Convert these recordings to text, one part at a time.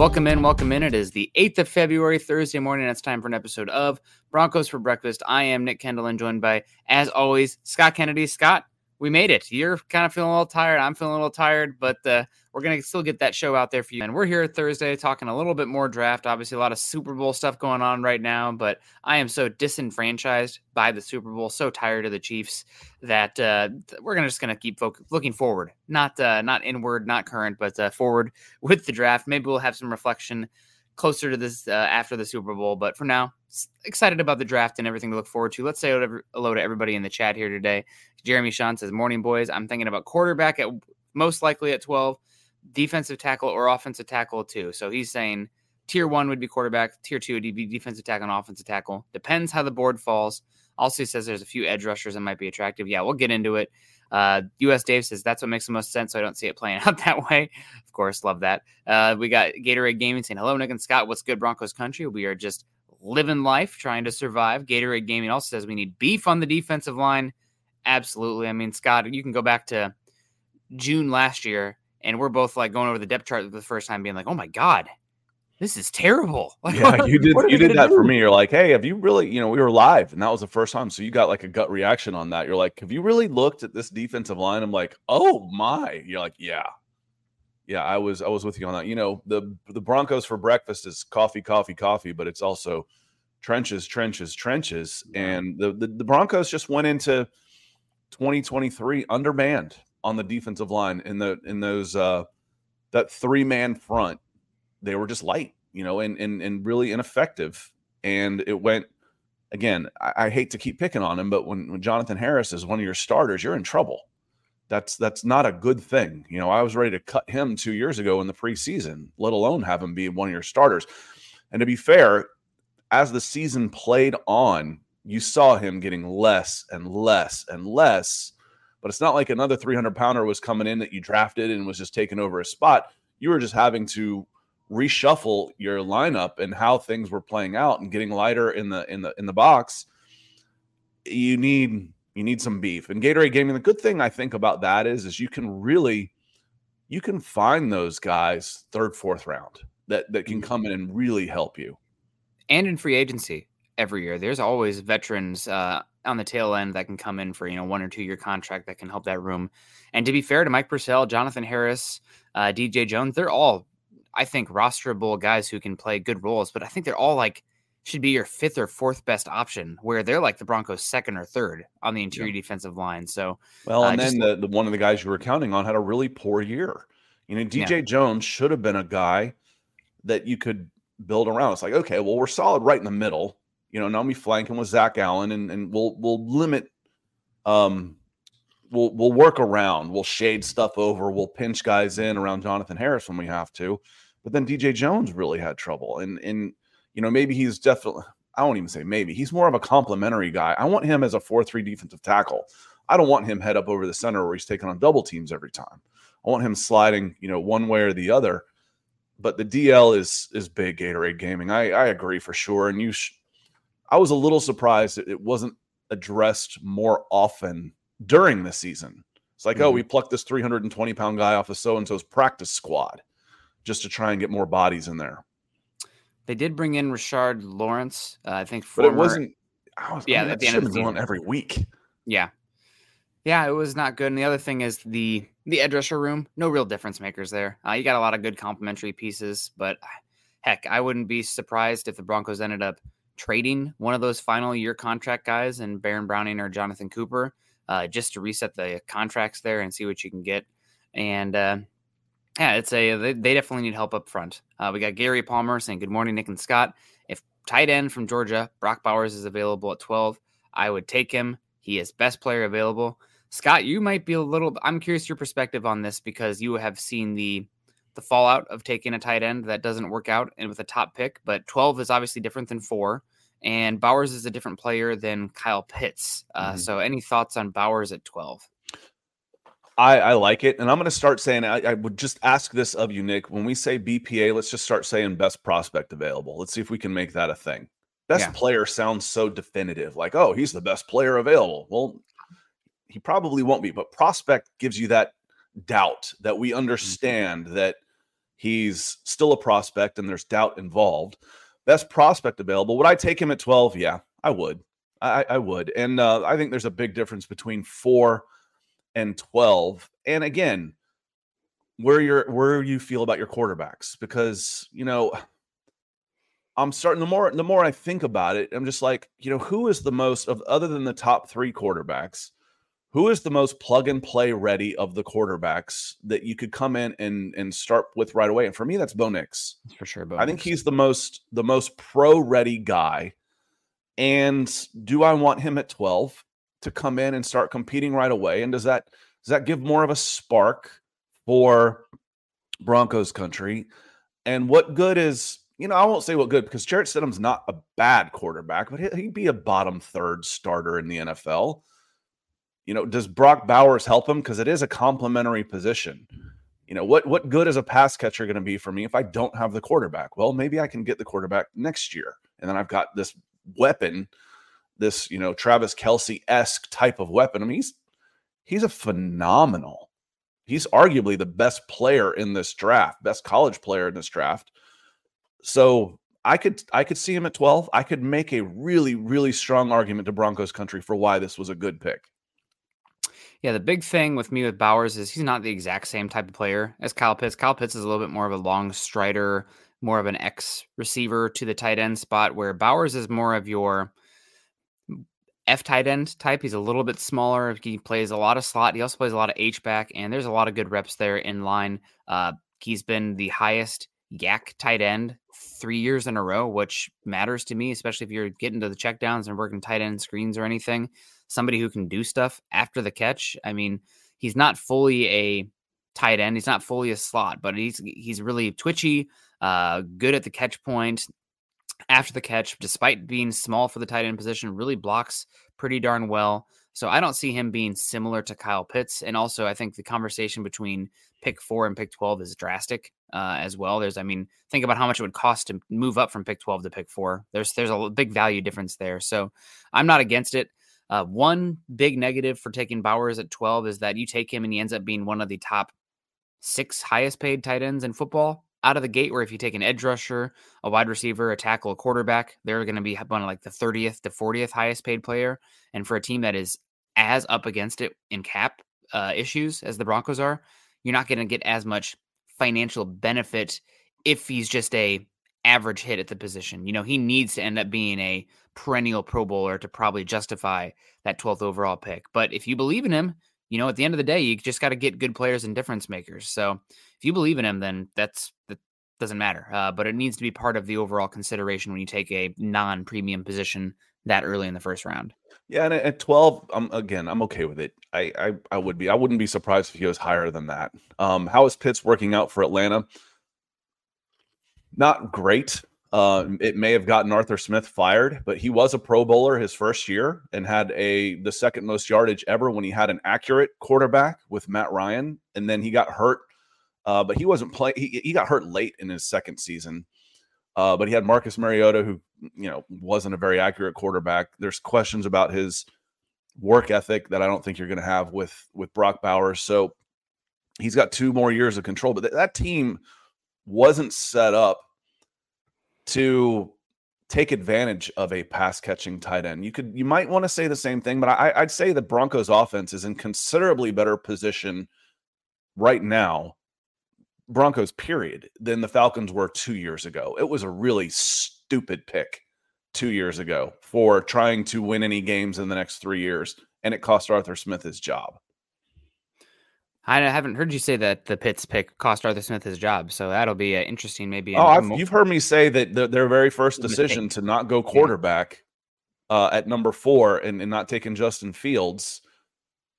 Welcome in, welcome in. It is the 8th of February, Thursday morning. It's time for an episode of Broncos for Breakfast. I am Nick Kendell and joined by, as always, Scott Kennedy. Scott, we made it. You're kind of feeling a little tired. I'm feeling a little tired, but uh, we're going to still get that show out there for you. And we're here Thursday talking a little bit more draft. Obviously, a lot of Super Bowl stuff going on right now, but I am so disenfranchised by the Super Bowl, so tired of the Chiefs that uh, we're gonna just going to keep looking forward, not uh, not inward, not current, but uh, forward with the draft. Maybe we'll have some reflection closer to this uh, after the Super Bowl. But for now, excited about the draft and everything to look forward to. Let's say hello to everybody in the chat here today. Jeremy Sean says, Morning, boys. I'm thinking about quarterback at most likely at 12, defensive tackle or offensive tackle, too. So he's saying tier one would be quarterback, tier two would be defensive tackle and offensive tackle. Depends how the board falls. Also, he says there's a few edge rushers that might be attractive. Yeah, we'll get into it. Uh, US Dave says that's what makes the most sense. So I don't see it playing out that way. Of course, love that. Uh, we got Gatorade Gaming saying, Hello, Nick and Scott. What's good, Broncos country? We are just living life, trying to survive. Gatorade Gaming also says we need beef on the defensive line. Absolutely. I mean, Scott, you can go back to June last year, and we're both like going over the depth chart for the first time, being like, "Oh my god, this is terrible." Like, yeah, you did. You did that do? for me. You're like, "Hey, have you really?" You know, we were live, and that was the first time, so you got like a gut reaction on that. You're like, "Have you really looked at this defensive line?" I'm like, "Oh my!" You're like, "Yeah." Yeah, I was I was with you on that. You know, the the Broncos for breakfast is coffee, coffee, coffee, but it's also trenches, trenches, trenches. And the, the, the Broncos just went into 2023 undermanned on the defensive line in the in those uh that three man front. They were just light, you know, and and and really ineffective. And it went again. I, I hate to keep picking on him, but when, when Jonathan Harris is one of your starters, you're in trouble. That's that's not a good thing. You know, I was ready to cut him two years ago in the preseason, let alone have him be one of your starters. And to be fair, as the season played on, you saw him getting less and less and less. But it's not like another 300 pounder was coming in that you drafted and was just taking over a spot. You were just having to reshuffle your lineup and how things were playing out and getting lighter in the in the in the box. You need you need some beef. And Gatorade Gaming, the good thing I think about that is is you can really you can find those guys third, fourth round that that can mm-hmm. come in and really help you and in free agency every year. There's always veterans uh, on the tail end that can come in for you know one or two year contract that can help that room. And to be fair to Mike Purcell, Jonathan Harris, uh, DJ Jones, they're all I think rosterable guys who can play good roles. But I think they're all like should be your fifth or fourth best option, where they're like the Broncos' second or third on the interior yeah. defensive line. So well, and uh, then just, the, the one of the guys you were counting on had a really poor year. You know, DJ yeah. Jones should have been a guy that you could build around. It's like, okay, well, we're solid right in the middle. You know, now we flanking with Zach Allen, and and we'll we'll limit, um, we'll we'll work around. We'll shade stuff over. We'll pinch guys in around Jonathan Harris when we have to. But then DJ Jones really had trouble, and and you know maybe he's definitely. I won't even say maybe he's more of a complimentary guy. I want him as a four-three defensive tackle. I don't want him head up over the center where he's taking on double teams every time. I want him sliding, you know, one way or the other but the DL is is big Gatorade Gaming. I I agree for sure. And you, sh- I was a little surprised it wasn't addressed more often during the season. It's like, mm-hmm. oh, we plucked this 320 pound guy off of so and so's practice squad just to try and get more bodies in there. They did bring in Rashard Lawrence, uh, I think. Former, but it wasn't. Was, yeah, I mean, at the end of the season, every week. Yeah, yeah, it was not good. And the other thing is the the edge rusher room. No real difference makers there. Uh, you got a lot of good complementary pieces, but heck, I wouldn't be surprised if the Broncos ended up trading one of those final year contract guys and Baron Browning or Jonathan Cooper uh, just to reset the contracts there and see what you can get. And uh, yeah, it's a they, they, definitely need help up front. Uh, we got Gary Palmer saying good morning, Nick and Scott. If tight end from Georgia Brock Bowers is available at twelve, I would take him. He is best player available. Scott, you might be a little. I'm curious your perspective on this because you have seen the the fallout of taking a tight end that doesn't work out and with a top pick. But 12 is obviously different than four, and Bowers is a different player than Kyle Pitts. Uh, mm-hmm. So, any thoughts on Bowers at 12? I, I like it, and I'm going to start saying. I, I would just ask this of you, Nick. When we say BPA, let's just start saying best prospect available. Let's see if we can make that a thing. Best yeah. player sounds so definitive, like, oh, he's the best player available. Well, he probably won't be, but prospect gives you that doubt that we mm-hmm. understand mm-hmm. that he's still a prospect and there's doubt involved. Best prospect available. Would I take him at 12? Yeah, I would. I, I would. And uh, I think there's a big difference between four and 12. And again, where you're where you feel about your quarterbacks because you know I'm starting the more the more I think about it, I'm just like, you know, who is the most of other than the top three quarterbacks? Who is the most plug and play ready of the quarterbacks that you could come in and and start with right away? And for me, that's Bo Nix. For sure, Bo I think he's the most the most pro ready guy. And do I want him at 12 to come in and start competing right away? And does that does that give more of a spark for Broncos country? And what good is you know, I won't say what good because Jarrett Stidham's not a bad quarterback, but he'd be a bottom third starter in the NFL. You know, does Brock Bowers help him? Because it is a complementary position. You know, what what good is a pass catcher going to be for me if I don't have the quarterback? Well, maybe I can get the quarterback next year. And then I've got this weapon, this, you know, Travis Kelce-esque type of weapon. I mean, he's he's a phenomenal. He's arguably the best player in this draft, best college player in this draft. So I could I could see him at 12. I could make a really, really strong argument to Broncos country for why this was a good pick. Yeah, the big thing with me with Bowers is he's not the exact same type of player as Kyle Pitts. Kyle Pitts is a little bit more of a long strider, more of an X receiver to the tight end spot, where Bowers is more of your F tight end type. He's a little bit smaller. He plays a lot of slot. He also plays a lot of H back, and there's a lot of good reps there in line. Uh, he's been the highest YAC tight end three years in a row, which matters to me, especially if you're getting to the checkdowns and working tight end screens or anything somebody who can do stuff after the catch. I mean, he's not fully a tight end. He's not fully a slot, but he's he's really twitchy, uh, good at the catch point after the catch, despite being small for the tight end position, really blocks pretty darn well. So I don't see him being similar to Kyle Pitts. And also, I think the conversation between pick four and pick 12 is drastic uh, as well. There's, I mean, think about how much it would cost to move up from pick 12 to pick four. There's, there's a big value difference there. So I'm not against it. Uh, one big negative for taking Bowers at 12 is that you take him and he ends up being one of the top six highest paid tight ends in football out of the gate. Where if you take an edge rusher, a wide receiver, a tackle, a quarterback, they're going to be one of like the 30th to 40th highest paid player. And for a team that is as up against it in cap uh, issues as the Broncos are, you're not going to get as much financial benefit if he's just a average hit at the position. You know, he needs to end up being a perennial Pro Bowler to probably justify that 12th overall pick. But if you believe in him, you know, at the end of the day, you just got to get good players and difference makers. So if you believe in him, then that's that doesn't matter. Uh, but it needs to be part of the overall consideration when you take a non-premium position that early in the first round. Yeah, and at 12, I'm again, I'm okay with it. I, I I would be. I wouldn't be surprised if he was higher than that. Um, how is Pitts working out for Atlanta? Not great. Uh, it may have gotten Arthur Smith fired, but he was a Pro Bowler his first year and had a the second most yardage ever when he had an accurate quarterback with Matt Ryan, and then he got hurt. Uh, but he wasn't playing. He, he got hurt late in his second season. Uh, but he had Marcus Mariota, who you know wasn't a very accurate quarterback. There's questions about his work ethic that I don't think you're going to have with with Brock Bowers. So he's got two more years of control, but th- that team wasn't set up to take advantage of a pass catching tight end. You could you might want to say the same thing, but I, I'd say the Broncos offense is in considerably better position right now Broncos, period, than the Falcons were two years ago. It was a really stupid pick two years ago for trying to win any games in the next three years, and it cost Arthur Smith his job. I haven't heard you say that the Pitts pick cost Arthur Smith his job, so that'll be uh, interesting. Maybe. Oh, you've heard me say that the, their very first decision to not go quarterback uh, at number four and, and not taking Justin Fields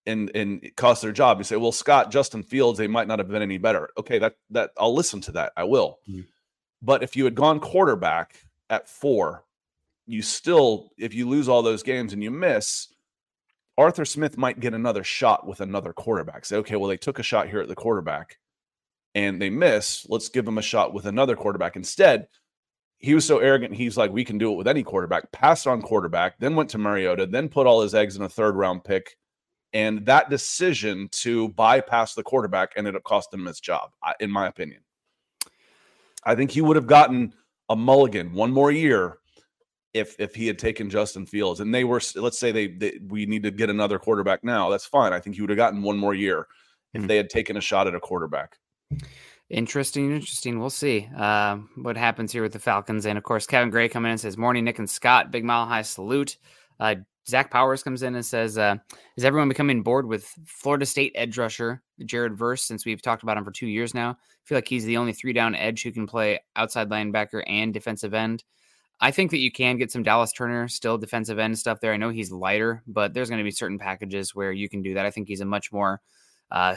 and and cost their job. You say, well, Scott, Justin Fields, they might not have been any better. Okay, that that I'll listen to that. I will. Mm-hmm. But if you had gone quarterback at four, you still, if you lose all those games and you miss, Arthur Smith might get another shot with another quarterback. Say, okay, well, they took a shot here at the quarterback and they miss. Let's give them a shot with another quarterback. Instead, he was so arrogant. He's like, we can do it with any quarterback. Passed on quarterback, then went to Mariota, then put all his eggs in a third round pick and that decision to bypass the quarterback ended up costing him his job, in my opinion. I think he would have gotten a mulligan one more year if if he had taken Justin Fields and they were let's say they, they we need to get another quarterback now that's fine I think he would have gotten one more year if hmm. they had taken a shot at a quarterback interesting interesting we'll see uh, what happens here with the Falcons and of course Kevin Gray coming in and says morning Nick and Scott big mile high salute uh, Zach Powers comes in and says, uh, "Is everyone becoming bored with Florida State edge rusher Jared Verse? Since we've talked about him for two years now, I feel like he's the only three down edge who can play outside linebacker and defensive end. I think that you can get some Dallas Turner still defensive end stuff there. I know he's lighter, but there's going to be certain packages where you can do that. I think he's a much more uh,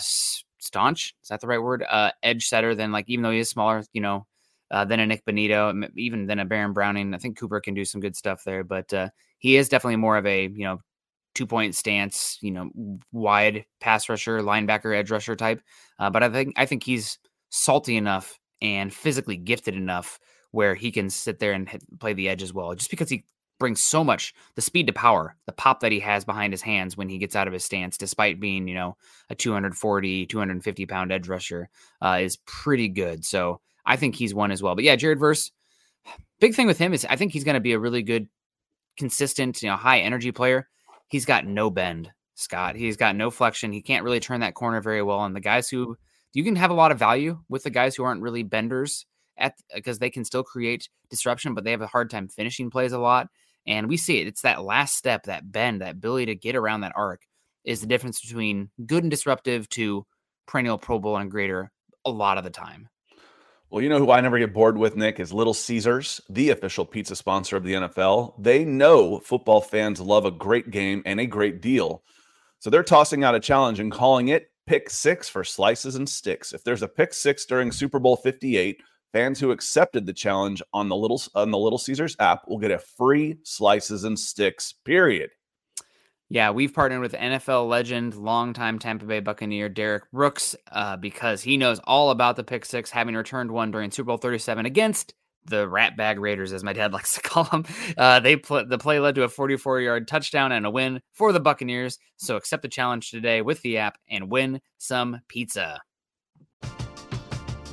staunch. Is that the right word? Uh, edge setter than like even though he is smaller, you know, uh, than a Nick Bonitto, even than a Baron Browning. I think Cooper can do some good stuff there, but uh, he is definitely more of a you know two point stance, you know, wide pass rusher, linebacker, edge rusher type. Uh, but I think I think he's salty enough and physically gifted enough where he can sit there and hit, play the edge as well, just because he brings so much the speed to power, the pop that he has behind his hands when he gets out of his stance, despite being, you know, a 240, 250 pound edge rusher, uh, is pretty good. So I think he's one as well. But yeah, Jared Verse, big thing with him is I think he's going to be a really good, consistent, you know, high energy player. He's got no bend, Scott. He's got no flexion. He can't really turn that corner very well. And the guys who you can have a lot of value with the guys who aren't really benders at uh, because they can still create disruption, but they have a hard time finishing plays a lot. And we see it. It's that last step, that bend, that ability to get around that arc is the difference between good and disruptive to perennial Pro Bowl and greater a lot of the time. Well, you know who I never get bored with, Nick, is Little Caesars, the official pizza sponsor of the NFL. They know football fans love a great game and a great deal. So they're tossing out a challenge and calling it Pick Six for slices and sticks. If there's a pick six during Super Bowl 58, fans who accepted the challenge on the Little on the Little Caesars app will get a free slices and sticks, period. Yeah, we've partnered with NFL legend, longtime Tampa Bay Buccaneer Derrick Brooks uh, because he knows all about the pick six, having returned one during Super Bowl 37 against the Rat Bag Raiders, as my dad likes to call them. Uh, they pl- the play led to a 44 yard touchdown and a win for the Buccaneers. So accept the challenge today with the app and win some pizza.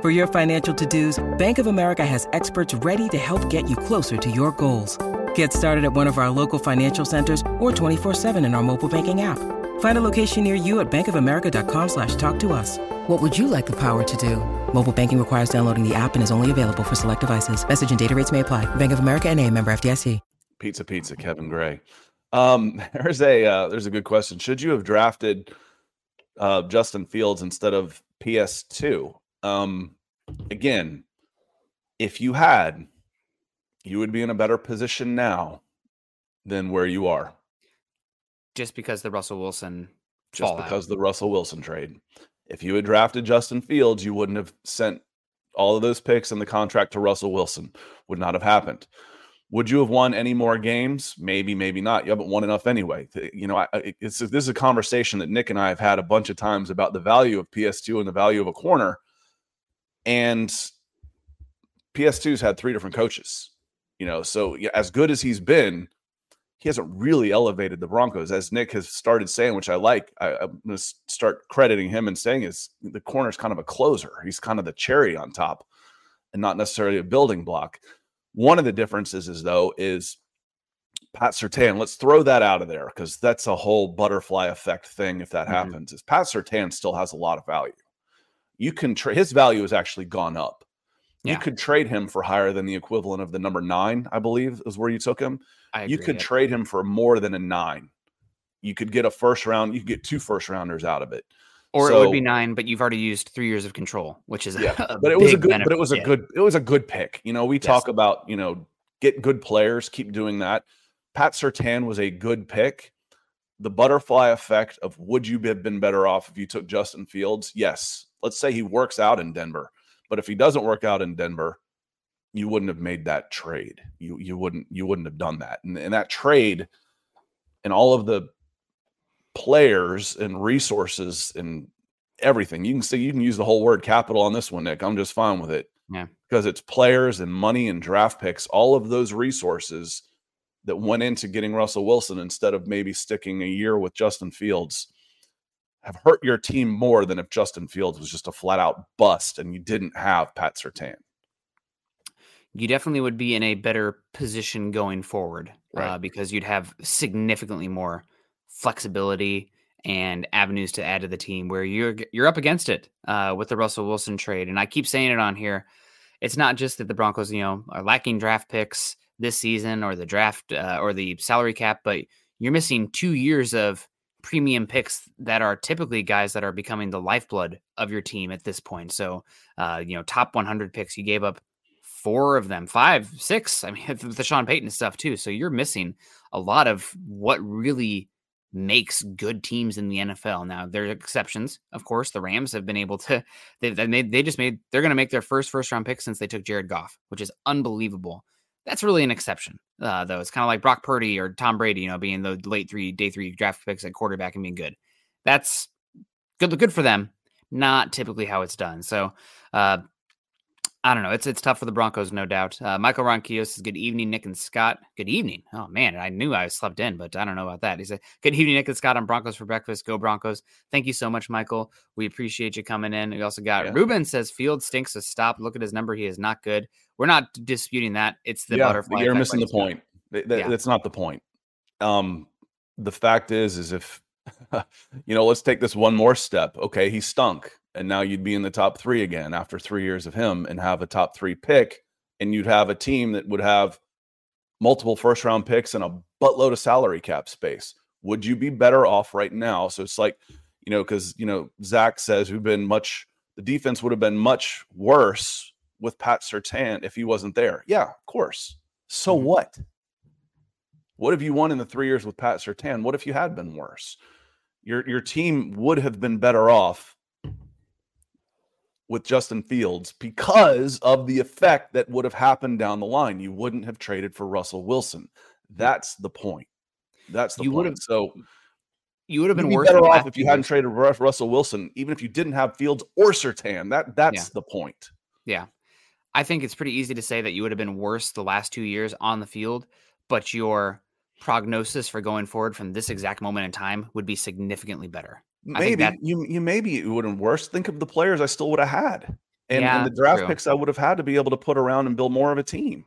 For your financial to-dos, Bank of America has experts ready to help get you closer to your goals. Get started at one of our local financial centers or 24-7 in our mobile banking app. Find a location near you at bankofamerica.com slash talk to us. What would you like the power to do? Mobile banking requires downloading the app and is only available for select devices. Message and data rates may apply. Bank of America and a member FDIC. Pizza Pizza, Kevin Gray. Um, there's a uh, there's a good question. Should you have drafted uh, Justin Fields instead of PS2? Um, again, if you had, you would be in a better position now than where you are. Just because the Russell Wilson Just because the Russell Wilson trade. If you had drafted Justin Fields, you wouldn't have sent all of those picks and the contract to Russell Wilson. Would not have happened. Would you have won any more games? Maybe, maybe not. You haven't won enough anyway. You know, I, I- it's this is a conversation that Nick and I have had a bunch of times about the value of PS2 and the value of a corner. And PS2's had three different coaches. You know, so yeah, as good as he's been, he hasn't really elevated the Broncos, as Nick has started saying, which I like. I, I'm going to start crediting him and saying is the corner's kind of a closer. He's kind of the cherry on top, and not necessarily a building block. One of the differences is though is Pat Surtain. Let's throw that out of there because that's a whole butterfly effect thing. If that Mhm. happens, is Pat Surtain still has a lot of value. You can trade his value has actually gone up. Yeah. You could trade him for higher than the equivalent of the number nine, I believe, is where you took him you could yeah. trade him for more than a nine. You could get a first round. You could get two first rounders out of it. or it would be nine, but you've already used three years of control, which is Yeah, a but it was a good. But it was a good. It was a good pick. You know, we Yes. talk about you know get good players, keep doing that. Pat Surtain was a good pick. The butterfly effect of would you have been better off if you took Justin Fields? Yes. Let's say he works out in Denver, but if he doesn't work out in Denver, you wouldn't have made that trade. You you wouldn't you wouldn't have done that. And, and that trade and all of the players and resources and everything. You can see you can use the whole word capital on this one, Nick. I'm just fine with it. Yeah. Because it's players and money and draft picks, all of those resources that went into getting Russell Wilson instead of maybe sticking a year with Justin Fields have hurt your team more than if Justin Fields was just a flat out bust and you didn't have Pat Surtain. you definitely would be in a better position going forward uh, because you'd have significantly more flexibility and avenues to add to the team where you're you're up against it uh, with the Russell Wilson trade. And I keep saying it on here. It's not just that the Broncos, you know, are lacking draft picks this season or the draft uh, or the salary cap, but you're missing two years of premium picks that are typically guys that are becoming the lifeblood of your team at this point. So, uh, you know, top 100 picks, you gave up four of them, five, six. I mean, with the Sean Payton stuff too. So you're missing a lot of what really makes good teams in the NFL. Now there are exceptions, of course. The Rams have been able to. They they. They just made. They're going to make their first first round pick since they took Jared Goff, which is unbelievable. That's really an exception, uh, though. It's kind of like Brock Purdy or Tom Brady, you know, being the late three, day three draft picks at quarterback and being good. That's good. Good for them. Not typically how it's done. So, uh, I don't know. It's it's tough for the Broncos, no doubt. Uh, Michael Ronquios says, "Good evening, Nick and Scott. Good evening." Oh man, I knew I slept in, but I don't know about that. He said, "Good evening, Nick and Scott on Broncos for breakfast. Go Broncos!" Thank you so much, Michael. We appreciate you coming in. We also got Yeah. Ruben says, "Field stinks. So stop. Look at his number. He is not good." We're not disputing that. It's the yeah, butterfly. you're missing the point. Th- th- Yeah. That's not the point. Um, the fact is, is if you know, let's take this one more step. Okay, he stunk, and now you'd be in the top three again after three years of him, and have a top three pick, and you'd have a team that would have multiple first round picks and a buttload of salary cap space. Would you be better off right now? So it's like, you know, because you know Zach says we've been much. The defense would have been much worse with Pat Surtain if he wasn't there. Yeah, of course. So Mhm. what? What have you won in the three years with Pat Surtain? What if you had been worse? Your your team would have been better off with Justin Fields because of the effect that would have happened down the line. You wouldn't have traded for Russell Wilson. That's the point. That's the You would point. have So You would have been be worse better off if you hadn't traded Russell Wilson, even if you didn't have Fields or Surtain. That that's the point. Yeah, I think it's pretty easy to say that you would have been worse the last two years on the field, but your prognosis for going forward from this exact moment in time would be significantly better. Maybe that, you you maybe it wouldn't worse. Think of the players I still would have had. And, Yeah, and the draft true. picks I would have had to be able to put around and build more of a team.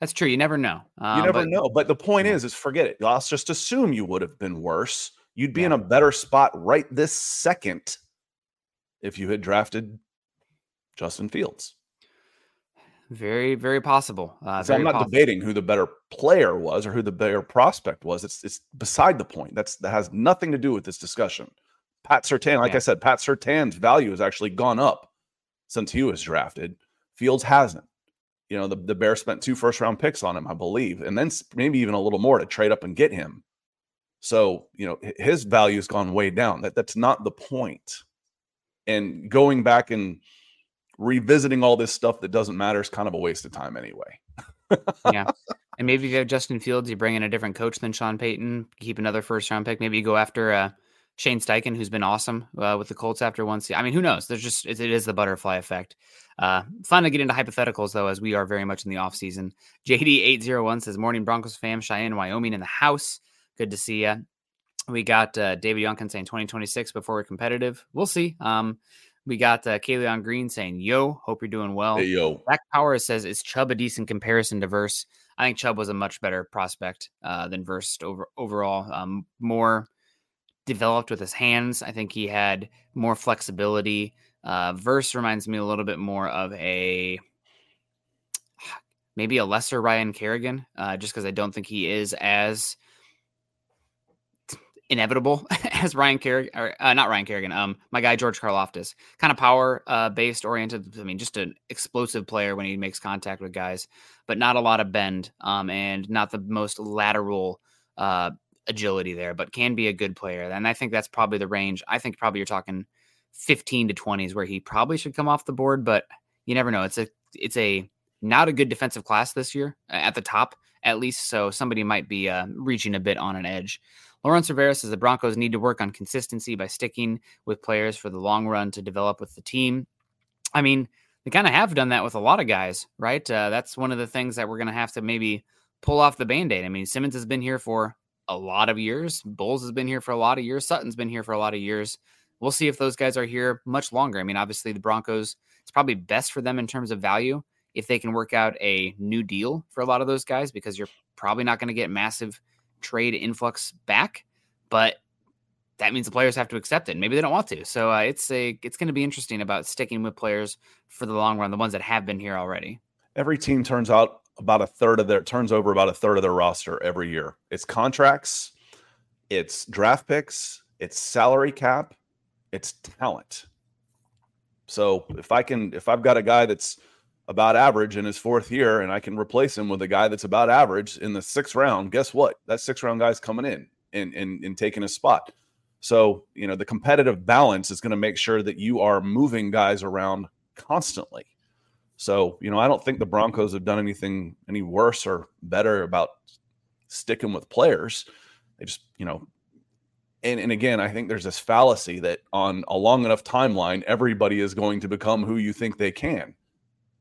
that's true. You never know. You Um, never but- know. But the point Yeah. is, is forget it. Let's just assume you would have been worse. You'd be in a better spot right this second if you had drafted Justin Fields. Very, very possible. Uh, So I'm not possible. debating who the better player was or who the better prospect was. It's it's beside the point. That's that has nothing to do with this discussion. Pat Surtain, like Yeah. I said, Pat Surtain's value has actually gone up since he was drafted. Fields hasn't. You know, the, the Bears spent two first round picks on him, I believe, and then maybe even a little more to trade up and get him. So, you know, his value's gone way down. That that's not the point. And going back and revisiting all this stuff that doesn't matter is kind of a waste of time anyway. yeah. And maybe if you have Justin Fields, you bring in a different coach than Sean Payton, keep another first round pick. Maybe you go after uh, Shane Steichen, who's been awesome uh, with the Colts after one season. I mean, who knows? There's just, it, it is the butterfly effect. Uh, fun to get into hypotheticals, though, as we are very much in the offseason. JD801 says, Morning Broncos fam, Cheyenne, Wyoming in the house. Good to see you. We got uh, David Youngkin saying 2026 before we're competitive. We'll see. Um, we got uh, Kayleon Green saying, Yo, hope you're doing well. Hey, yo. Zach Power says, "Is Chubb a decent comparison to Verse?" I think Chubb was a much better prospect uh, than Verse over overall. Um, more developed with his hands. I think he had more flexibility. Uh, Verse reminds me a little bit more of a maybe a lesser Ryan Kerrigan, uh, just because I don't think he is as inevitable as Ryan Kerrigan, or uh, not Ryan Kerrigan. Um, my guy George Karlaftis, kind of power uh, based oriented. I mean, just an explosive player when he makes contact with guys, but not a lot of bend. Um, and not the most lateral uh agility there, but can be a good player. And I think that's probably the range. I think probably you're talking 15 to 20s where he probably should come off the board, but you never know. It's a it's a not a good defensive class this year at the top at least. So somebody might be uh, reaching a bit on an edge. Lawrence Rivera says the Broncos need to work on consistency by sticking with players for the long run to develop with the team. I mean, they kind of have done that with a lot of guys, right? Uh, that's one of the things that we're going to have to maybe pull off the band aid. I mean, Simmons has been here for a lot of years. Bolles has been here for a lot of years. Sutton's been here for a lot of years. We'll see if those guys are here much longer. I mean, obviously, the Broncos, it's probably best for them in terms of value if they can work out a new deal for a lot of those guys because you're probably not going to get massive trade influx back. But that means the players have to accept it. Maybe they don't want to. So uh, it's a it's going to be interesting about sticking with players for the long run, the ones that have been here already. Every team turns out about a third of their turns over about a third of their roster every year. It's contracts, it's draft picks, it's salary cap, it's talent. So if I can, if I've got a guy that's about average in his fourth year and I can replace him with a guy that's about average in the sixth round, guess what? That sixth round guy's coming in and, and, and taking a spot. So, you know, the competitive balance is going to make sure that you are moving guys around constantly. So, you know, I don't think the Broncos have done anything any worse or better about sticking with players. They just, you know, and, and again, I think there's this fallacy that on a long enough timeline, everybody is going to become who you think they can.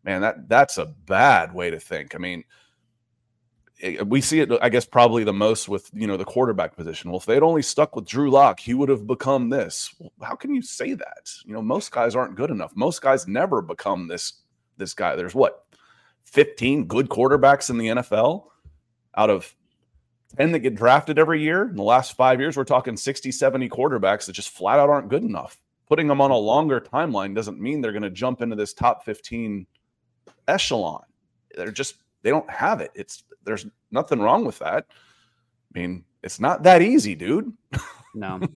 Man, that that's a bad way to think. I mean, it- we see it, I guess, probably the most with you know the quarterback position. Well, if they'd only stuck with Drew Lock, he would have become this. How can you say that? You know, most guys aren't good enough. Most guys never become this this guy. There's what 15 good quarterbacks in the NFL out of 10 that get drafted every year. In the last five years, we're talking 60, 70 quarterbacks that just flat out aren't good enough. Putting them on a longer timeline doesn't mean they're going to jump into this top 15 echelon. They're just, they don't have it. It's, there's nothing wrong with that. I mean, it's not that easy, dude. No.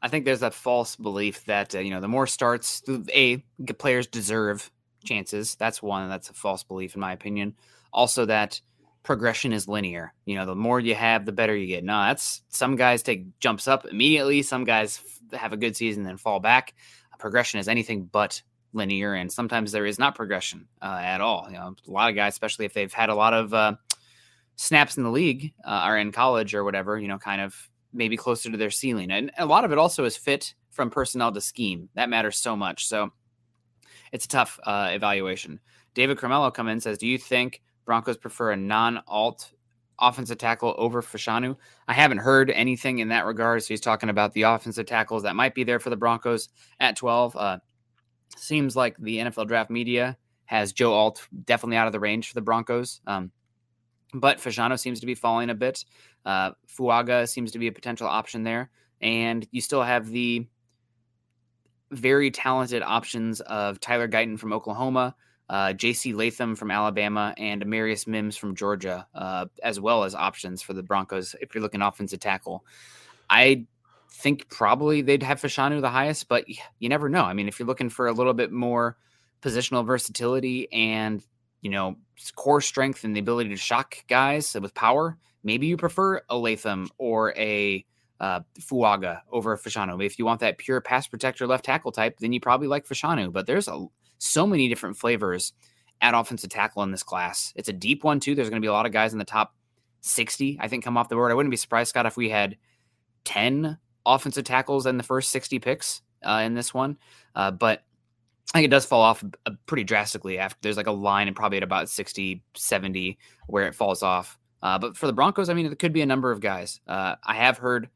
I think there's that false belief that uh, you know the more starts, a players deserve chances. That's one. That's a false belief in my opinion. Also, that progression is linear. You know, the more you have, the better you get. No, that's some guys take jumps up immediately. Some guys f- have a good season then fall back. Progression is anything but linear, and sometimes there is not progression uh, at all. You know, a lot of guys, especially if they've had a lot of uh, snaps in the league uh, or in college or whatever, you know, kind of maybe closer to their ceiling. And a lot of it also is fit from personnel to scheme. That matters so much. So it's a tough uh, evaluation. David Carmelo come in says, "Do you think?" Broncos prefer a non-alt offensive tackle over Fashanu. I haven't heard anything in that regard. So he's talking about the offensive tackles that might be there for the Broncos at 12. Uh, seems like the NFL draft media has Joe Alt definitely out of the range for the Broncos. Um, but Fashanu seems to be falling a bit. Uh, Fuaga seems to be a potential option there. And you still have the very talented options of Tyler Guyton from Oklahoma, uh, J.C. Latham from Alabama, and Amarius Mims from Georgia, uh, as well as options for the Broncos if you're looking offensive tackle. I think probably they'd have Fashanu the highest, but you never know. I mean, if you're looking for a little bit more positional versatility and you know core strength and the ability to shock guys with power, maybe you prefer a Latham or a uh, Fuaga over Fashanu. If you want that pure pass protector left tackle type, then you probably like Fashanu. But there's a so many different flavors at offensive tackle in this class. It's a deep one too. There's going to be a lot of guys in the top 60, I think, come off the board. I wouldn't be surprised, Scott, if we had 10 offensive tackles in the first 60 picks uh, in this one. Uh, but I think it does fall off uh, pretty drastically after there's like a line and probably at about 60, 70 where it falls off. Uh, but for the Broncos, I mean, it could be a number of guys. Uh, I have heard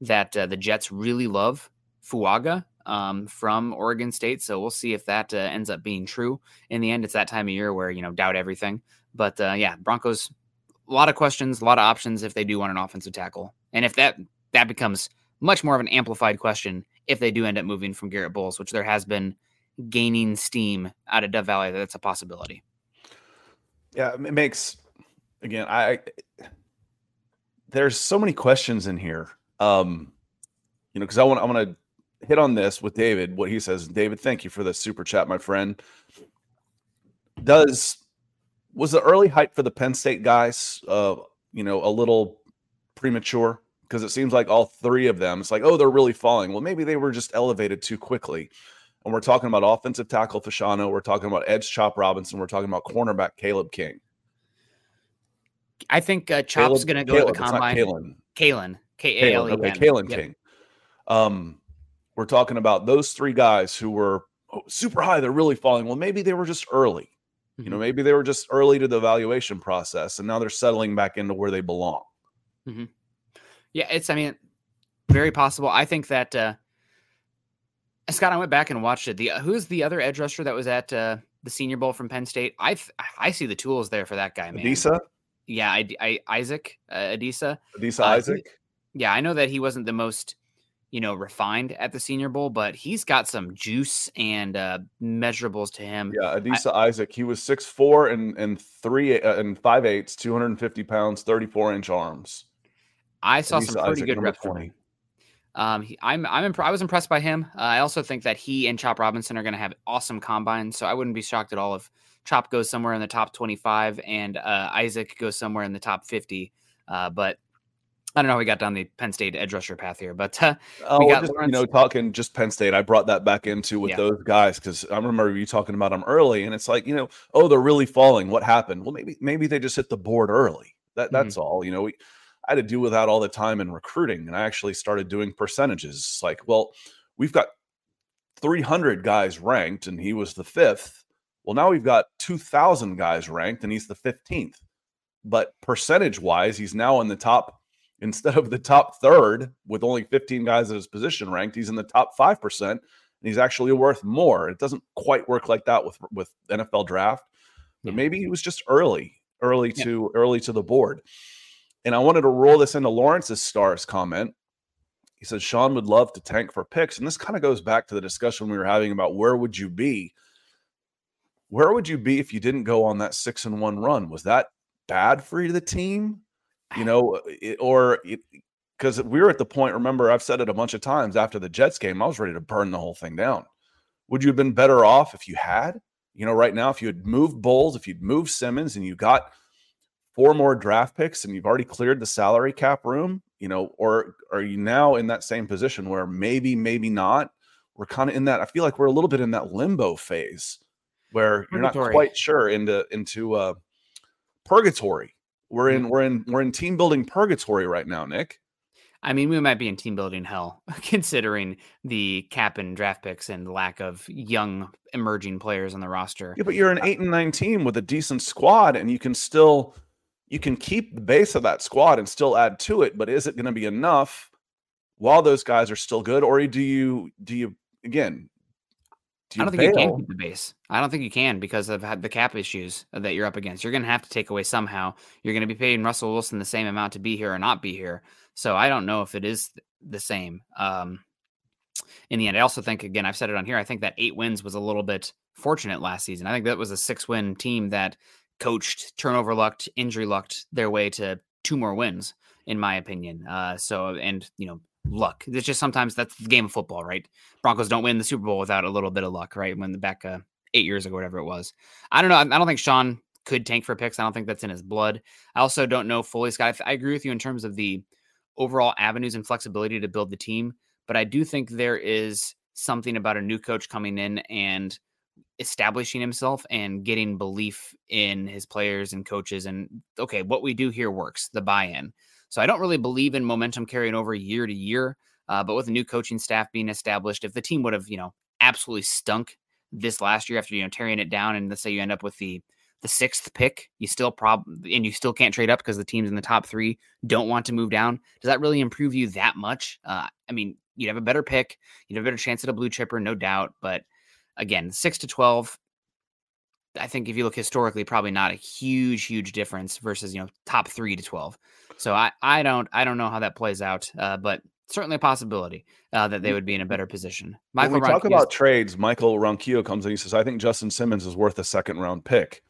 that uh, the Jets really love Fuaga um, from Oregon State. So we'll see if that uh, ends up being true. In the end, it's that time of year where, you know, doubt everything. But uh, yeah, Broncos, a lot of questions, a lot of options if they do want an offensive tackle. And if that that becomes much more of an amplified question if they do end up moving from Garrett Bolles, which there has been gaining steam out of Dove Valley, that's a possibility. Yeah, it makes again, I there's so many questions in here. Um, you know, because I want I want to hit on this with David, what he says. David, thank you for the super chat, my friend. Does was the early hype for the Penn State guys, uh, you know, a little premature? Because it seems like all three of them, it's like, oh, they're really falling. Well, maybe they were just elevated too quickly. And we're talking about offensive tackle Fashanu. We're talking about edge Chop Robinson. We're talking about cornerback Caleb King. I think uh, Chop's going to go Caleb, to the combine. Kalen. Kalen. K A L E N. Okay, Kalen yep. King. Um, we're talking about those three guys who were oh, super high. They're really falling. Well, maybe they were just early. Mm-hmm. You know, mm-hmm. maybe they were just early to the evaluation process, and now they're settling back into where they belong. Mm-hmm. Yeah, it's. I mean, very possible. I think that uh, Scott. I went back and watched it. The uh, who's the other edge rusher that was at uh, the Senior Bowl from Penn State? I I see the tools there for that guy, man. Adisa. Yeah, I, I Isaac uh, Adisa. Adisa uh, Isaac. Yeah, I know that he wasn't the most you know, refined at the Senior Bowl, but he's got some juice and uh, measurables to him. Yeah, Adisa I, Isaac, he was six four and and three uh, and five eighths, two hundred and fifty pounds, thirty four inch arms. I saw Adisa some pretty Isaac, good reps from him. Um, he, I'm I'm imp- I was impressed by him. Uh, I also think that he and Chop Robinson are going to have awesome combines, so I wouldn't be shocked at all if Chop goes somewhere in the top 25 and uh, Isaac goes somewhere in the top 50. Uh, but I don't know how we got down the Penn State edge rusher path here, but uh, oh, we got just, you know talking just Penn State. I brought that back into with yeah. those guys because I remember you talking about them early, and it's like you know, oh, they're really falling. What happened? Well, maybe maybe they just hit the board early. That that's mm-hmm. all. You know, we I had to deal with that all the time in recruiting, and I actually started doing percentages. It's like, well, we've got 300 guys ranked, and he was the fifth. Well, now we've got 2,000 guys ranked, and he's the 15th. But percentage wise, he's now in the top instead of the top third with only 15 guys at his position ranked, he's in the top 5% and he's actually worth more. It doesn't quite work like that with with NFL draft. But maybe he was just early, early yeah. to early to the board. And I wanted to roll this into Lawrence's stars comment. He says Sean would love to tank for picks. And this kind of goes back to the discussion we were having about where would you be? Where would you be if you didn't go on that six and one run? Was that bad for the team? you know, it, or because we were at the point. Remember, I've said it a bunch of times after the Jets game. I was ready to burn the whole thing down. Would you have been better off if you had? You know, right now, if you had moved Bolles, if you'd moved Simmons, and you got four more draft picks and you've already cleared the salary cap room, you know, or are you now in that same position where maybe, maybe not? We're kind of in that. I feel like we're a little bit in that limbo phase where you're not quite sure into into uh, purgatory. We're in we're in we're in team building purgatory right now, Nick. I mean, we might be in team building hell considering the cap and draft picks and lack of young emerging players on the roster. Yeah, but you're an uh eight and nine team with a decent squad, and you can still you can keep the base of that squad and still add to it. But is it going to be enough while those guys are still good, or do you do you again I don't think you can keep the base. I don't think you can because of the cap issues that you're up against. You're going to have to take away somehow. You're going to be paying Russell Wilson the same amount to be here or not be here. So I don't know if it is the same. Um, in the end, I also think again, I've said it on here. I think that eight wins was a little bit fortunate last season. I think that was a six-win team that coached, turnover lucked, injury lucked their way to two more wins, in my opinion. Uh, so and you know luck. It's just sometimes that's the game of football, right? Broncos don't win the Super Bowl without a little bit of luck, right? When the back uh, eight years ago, whatever it was. I don't know. I don't think Sean could tank for picks. I don't think that's in his blood. I also don't know fully, Scott. I agree with you in terms of the overall avenues and flexibility to build the team, but I do think there is something about a new coach coming in and establishing himself and getting belief in his players and coaches and okay what we do here works the buy-in so I don't really believe in momentum carrying over year to year. Uh, but with a new coaching staff being established, if the team would have, you know, absolutely stunk this last year after you know tearing it down, and let's say you end up with the the sixth pick, you still prob and you still can't trade up because the teams in the top three don't want to move down. Does that really improve you that much? Uh, I mean, you'd have a better pick, you'd have a better chance at a blue chipper, no doubt. But again, six to twelve, I think if you look historically, probably not a huge, huge difference versus you know top three to twelve. So I, I don't I don't know how that plays out, uh, but certainly a possibility uh, that they would be in a better position. Michael when we talk about trades, Michael Ronquillo comes in. He says, "I think Justin Simmons is worth a second round pick."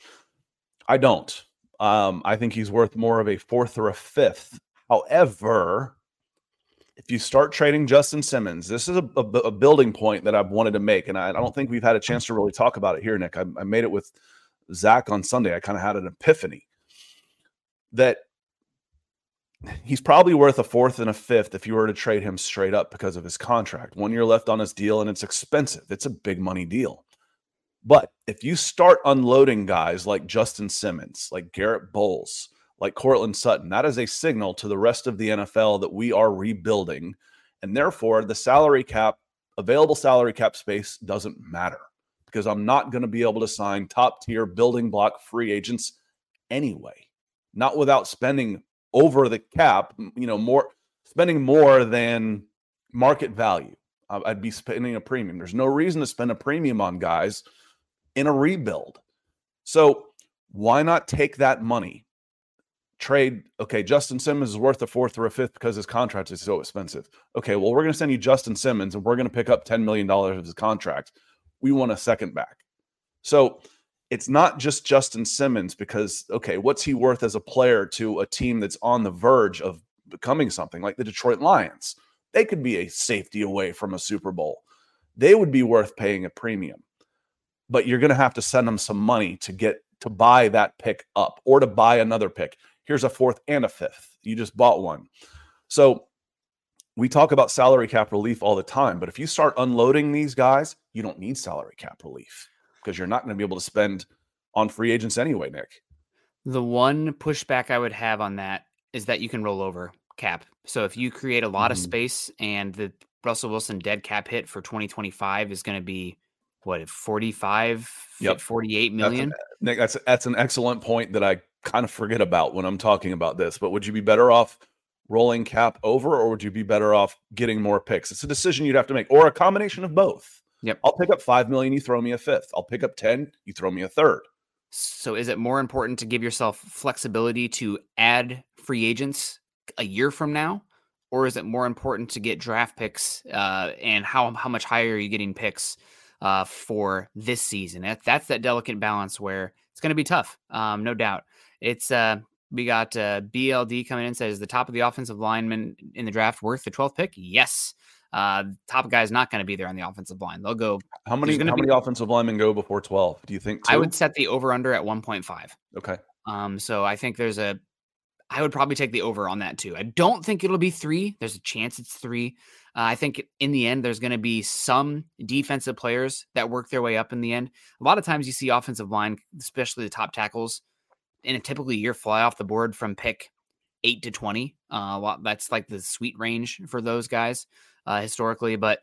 I don't. Um, I think he's worth more of a fourth or a fifth. However, if you start trading Justin Simmons, this is a, a, a, building point that I've wanted to make, and I, I, don't think we've had a chance to really talk about it here, Nick. I, I made it with Zach on Sunday. I kind of had an epiphany that he's probably worth a fourth and a fifth if you were to trade him straight up because of his contract. One year left on his deal, and it's expensive. It's a big money deal. But if you start unloading guys like Justin Simmons, like Garrett Bolles, like Courtland Sutton, that is a signal to the rest of the NFL that we are rebuilding. And therefore, the salary cap, available salary cap space doesn't matter because I'm not going to be able to sign top tier building block free agents anyway, not without spending over the cap, you know, more spending more than market value. I'd be spending a premium. There's no reason to spend a premium on guys in a rebuild. So why not take that money? Trade, okay, Justin Simmons is worth a fourth or a fifth because his contract is so expensive. Okay, well, we're going to send you Justin Simmons and we're going to pick up $10 million of his contract. We want a second back. So it's not just Justin Simmons because okay, what's he worth as a player to a team that's on the verge of becoming something like the Detroit Lions? They could be a safety away from a Super Bowl. They would be worth paying a premium. But you're going to have to send them some money to get to buy that pick up or to buy another pick. Here's a fourth and a fifth. You just bought one. So we talk about salary cap relief all the time, but if you start unloading these guys, you don't need salary cap relief because you're not going to be able to spend on free agents anyway, Nick. The one pushback I would have on that is that you can roll over cap. So if you create a lot mm-hmm. of space and the Russell Wilson dead cap hit for 2025 is going to be what 45 yep. 48 million. That's, an, Nick, that's that's an excellent point that I kind of forget about when I'm talking about this. But would you be better off rolling cap over or would you be better off getting more picks? It's a decision you'd have to make or a combination of both. Yep. I'll pick up 5 million, you throw me a fifth. I'll pick up 10, you throw me a third. So is it more important to give yourself flexibility to add free agents a year from now? Or is it more important to get draft picks uh, and how, how much higher are you getting picks uh, for this season? That, that's that delicate balance where it's going to be tough, um, no doubt. It's uh, we got uh, BLD coming in says the top of the offensive lineman in the draft worth the 12th pick. Yes, uh, top guy is not going to be there on the offensive line. They'll go. How many? How be, many offensive linemen go before twelve? Do you think? Two? I would set the over under at one point five. Okay. Um, so I think there's a I would probably take the over on that too. I don't think it'll be three. There's a chance it's three. Uh, I think in the end, there's going to be some defensive players that work their way up in the end. A lot of times you see offensive line, especially the top tackles, in a typical year fly off the board from pick eight to 20. Uh, lot, that's like the sweet range for those guys uh, historically, but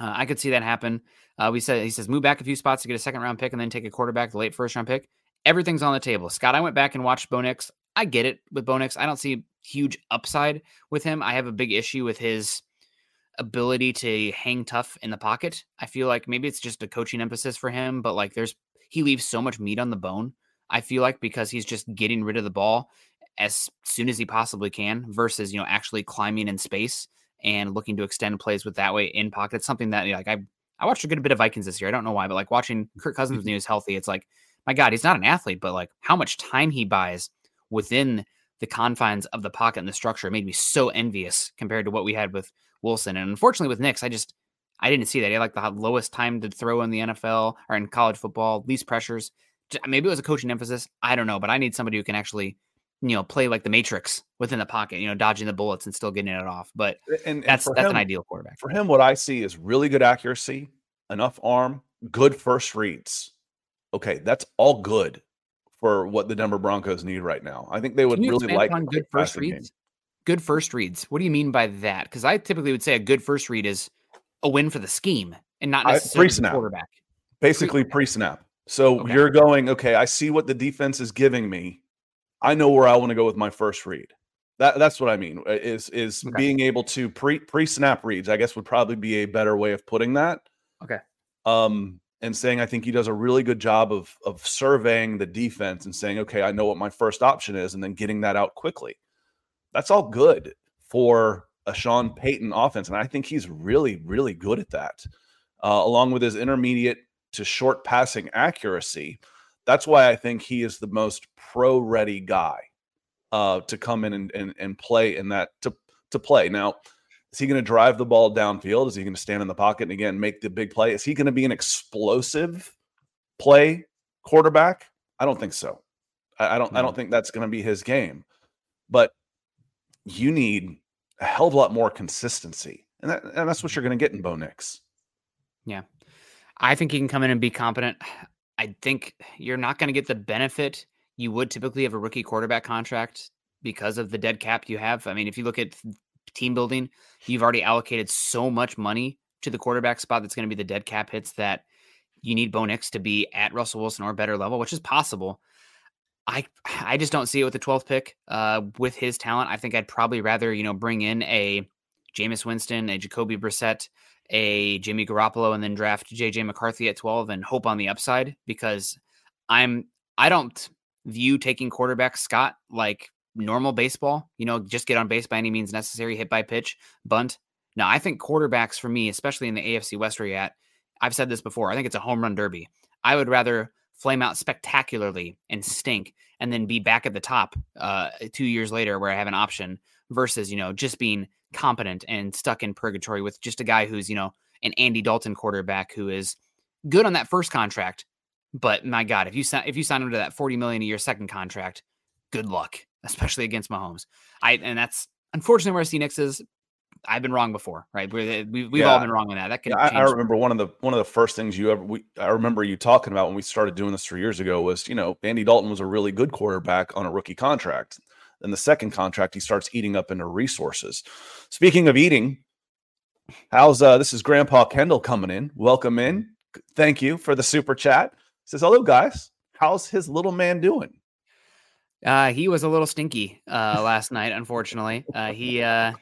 uh, I could see that happen. Uh, we said, he says, move back a few spots to get a second round pick and then take a quarterback, the late first round pick. Everything's on the table. Scott, I went back and watched Bo Nix. I get it with Bo Nix. I don't see huge upside with him. I have a big issue with his ability to hang tough in the pocket. I feel like maybe it's just a coaching emphasis for him, but like there's he leaves so much meat on the bone. I feel like because he's just getting rid of the ball as soon as he possibly can versus, you know, actually climbing in space and looking to extend plays with that way in pocket. It's something that you know, like I I watched a good bit of Vikings this year. I don't know why, but like watching Kirk Cousins when he was healthy, it's like, my God, he's not an athlete, but like how much time he buys within the confines of the pocket and the structure made me so envious compared to what we had with Wilson. And unfortunately, with Nix, I just I didn't see that. He had like the lowest time to throw in the NFL or in college football, least pressures. Maybe it was a coaching emphasis. I don't know, but I need somebody who can actually, you know, play like the Matrix within the pocket, you know, dodging the bullets and still getting it off. But and, that's and that's him, an ideal quarterback. For him, what I see is really good accuracy, enough arm, good first reads. Okay, that's all good for what the Denver Broncos need right now. I think they would really like on good first reads. Game. Good first reads. What do you mean by that? Because I typically would say a good first read is a win for the scheme and not necessarily pre-snap. quarterback. Basically pre-snap. So okay. you're going, okay, I see what the defense is giving me. I know where I want to go with my first read. That that's what I mean. Uh, is is okay. being able to pre pre snap reads? I guess would probably be a better way of putting that. Okay. Um, and saying I think he does a really good job of of surveying the defense and saying, okay, I know what my first option is, and then getting that out quickly. That's all good for a Sean Payton offense, and I think he's really, really good at that. Uh, along with his intermediate to short passing accuracy, that's why I think he is the most pro ready guy uh, to come in and, and and play in that to to play now is he going to drive the ball downfield? Is he going to stand in the pocket and again make the big play? Is he going to be an explosive play quarterback? I don't think so. I, I don't. No. I don't think that's going to be his game. But you need a hell of a lot more consistency, and that, and that's what you're going to get in Bo Nix. Yeah, I think he can come in and be competent. I think you're not going to get the benefit you would typically have a rookie quarterback contract because of the dead cap you have. I mean, if you look at team building, you've already allocated so much money to the quarterback spot that's going to be the dead cap hits that you need Bo Nix to be at Russell Wilson or better level, which is possible. I I just don't see it with the 12th pick. Uh, with his talent, I think I'd probably rather you know bring in a Jameis Winston, a Jacoby Brissett, a Jimmy Garoppolo, and then draft JJ McCarthy at 12 and hope on the upside because I'm I don't view taking quarterback Scott like normal baseball, you know, just get on base by any means necessary, hit by pitch, bunt. Now, I think quarterbacks for me, especially in the AFC West where you're at, I've said this before, I think it's a home run derby. I would rather flame out spectacularly and stink and then be back at the top uh, two years later where I have an option versus, you know, just being competent and stuck in purgatory with just a guy who's, you know, an Andy Dalton quarterback who is good on that first contract. But my God, if you sign if you sign him to that 40 million a year second contract, good luck especially against Mahomes. I and that's unfortunately where I see Nix is. I've been wrong before, right? we we've yeah. all been wrong on that. That can. Yeah, I, I, remember one of the one of the first things you ever. We, I remember you talking about when we started doing this three years ago was you know Andy Dalton was a really good quarterback on a rookie contract. Then the second contract he starts eating up into resources. Speaking of eating, how's uh this is Grandpa Kendell coming in. Welcome in. Thank you for the super chat. He says hello guys. How's his little man doing? Uh, he was a little stinky uh, last night, unfortunately. Uh, he, uh,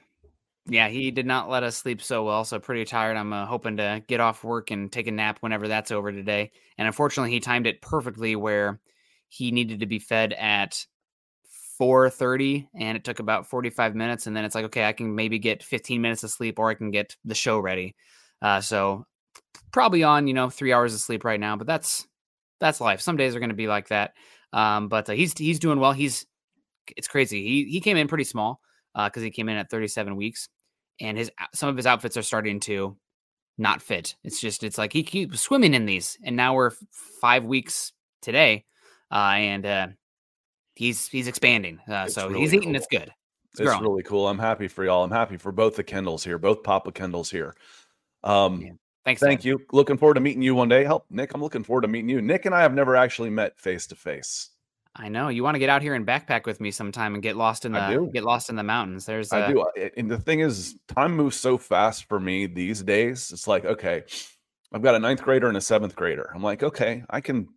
yeah, he did not let us sleep so well. So pretty tired. I'm uh, hoping to get off work and take a nap whenever that's over today. And unfortunately, he timed it perfectly where he needed to be fed at 4:30, and it took about 45 minutes. And then it's like, okay, I can maybe get 15 minutes of sleep, or I can get the show ready. Uh, so probably on you know three hours of sleep right now, but that's that's life. Some days are going to be like that. Um, but uh, he's he's doing well. He's it's crazy. He he came in pretty small because uh, he came in at 37 weeks, and his some of his outfits are starting to not fit. It's just it's like he keeps swimming in these, and now we're five weeks today, uh, and uh, he's he's expanding. Uh, so really he's eating. cool. It's good. It's, It's really cool. I'm happy for y'all. I'm happy for both the Kendells here, both Papa Kendells here. Um, Yeah. Thanks. thank Dad. you. Looking forward to meeting you one day. Help, Nick. I'm looking forward to meeting you. Nick and I have never actually met face to face. I know you want to get out here and backpack with me sometime and get lost in the get lost in the mountains. There's I uh, do. And the thing is, time moves so fast for me these days. It's like, okay, I've got a ninth grader and a seventh grader. I'm like, okay, I can,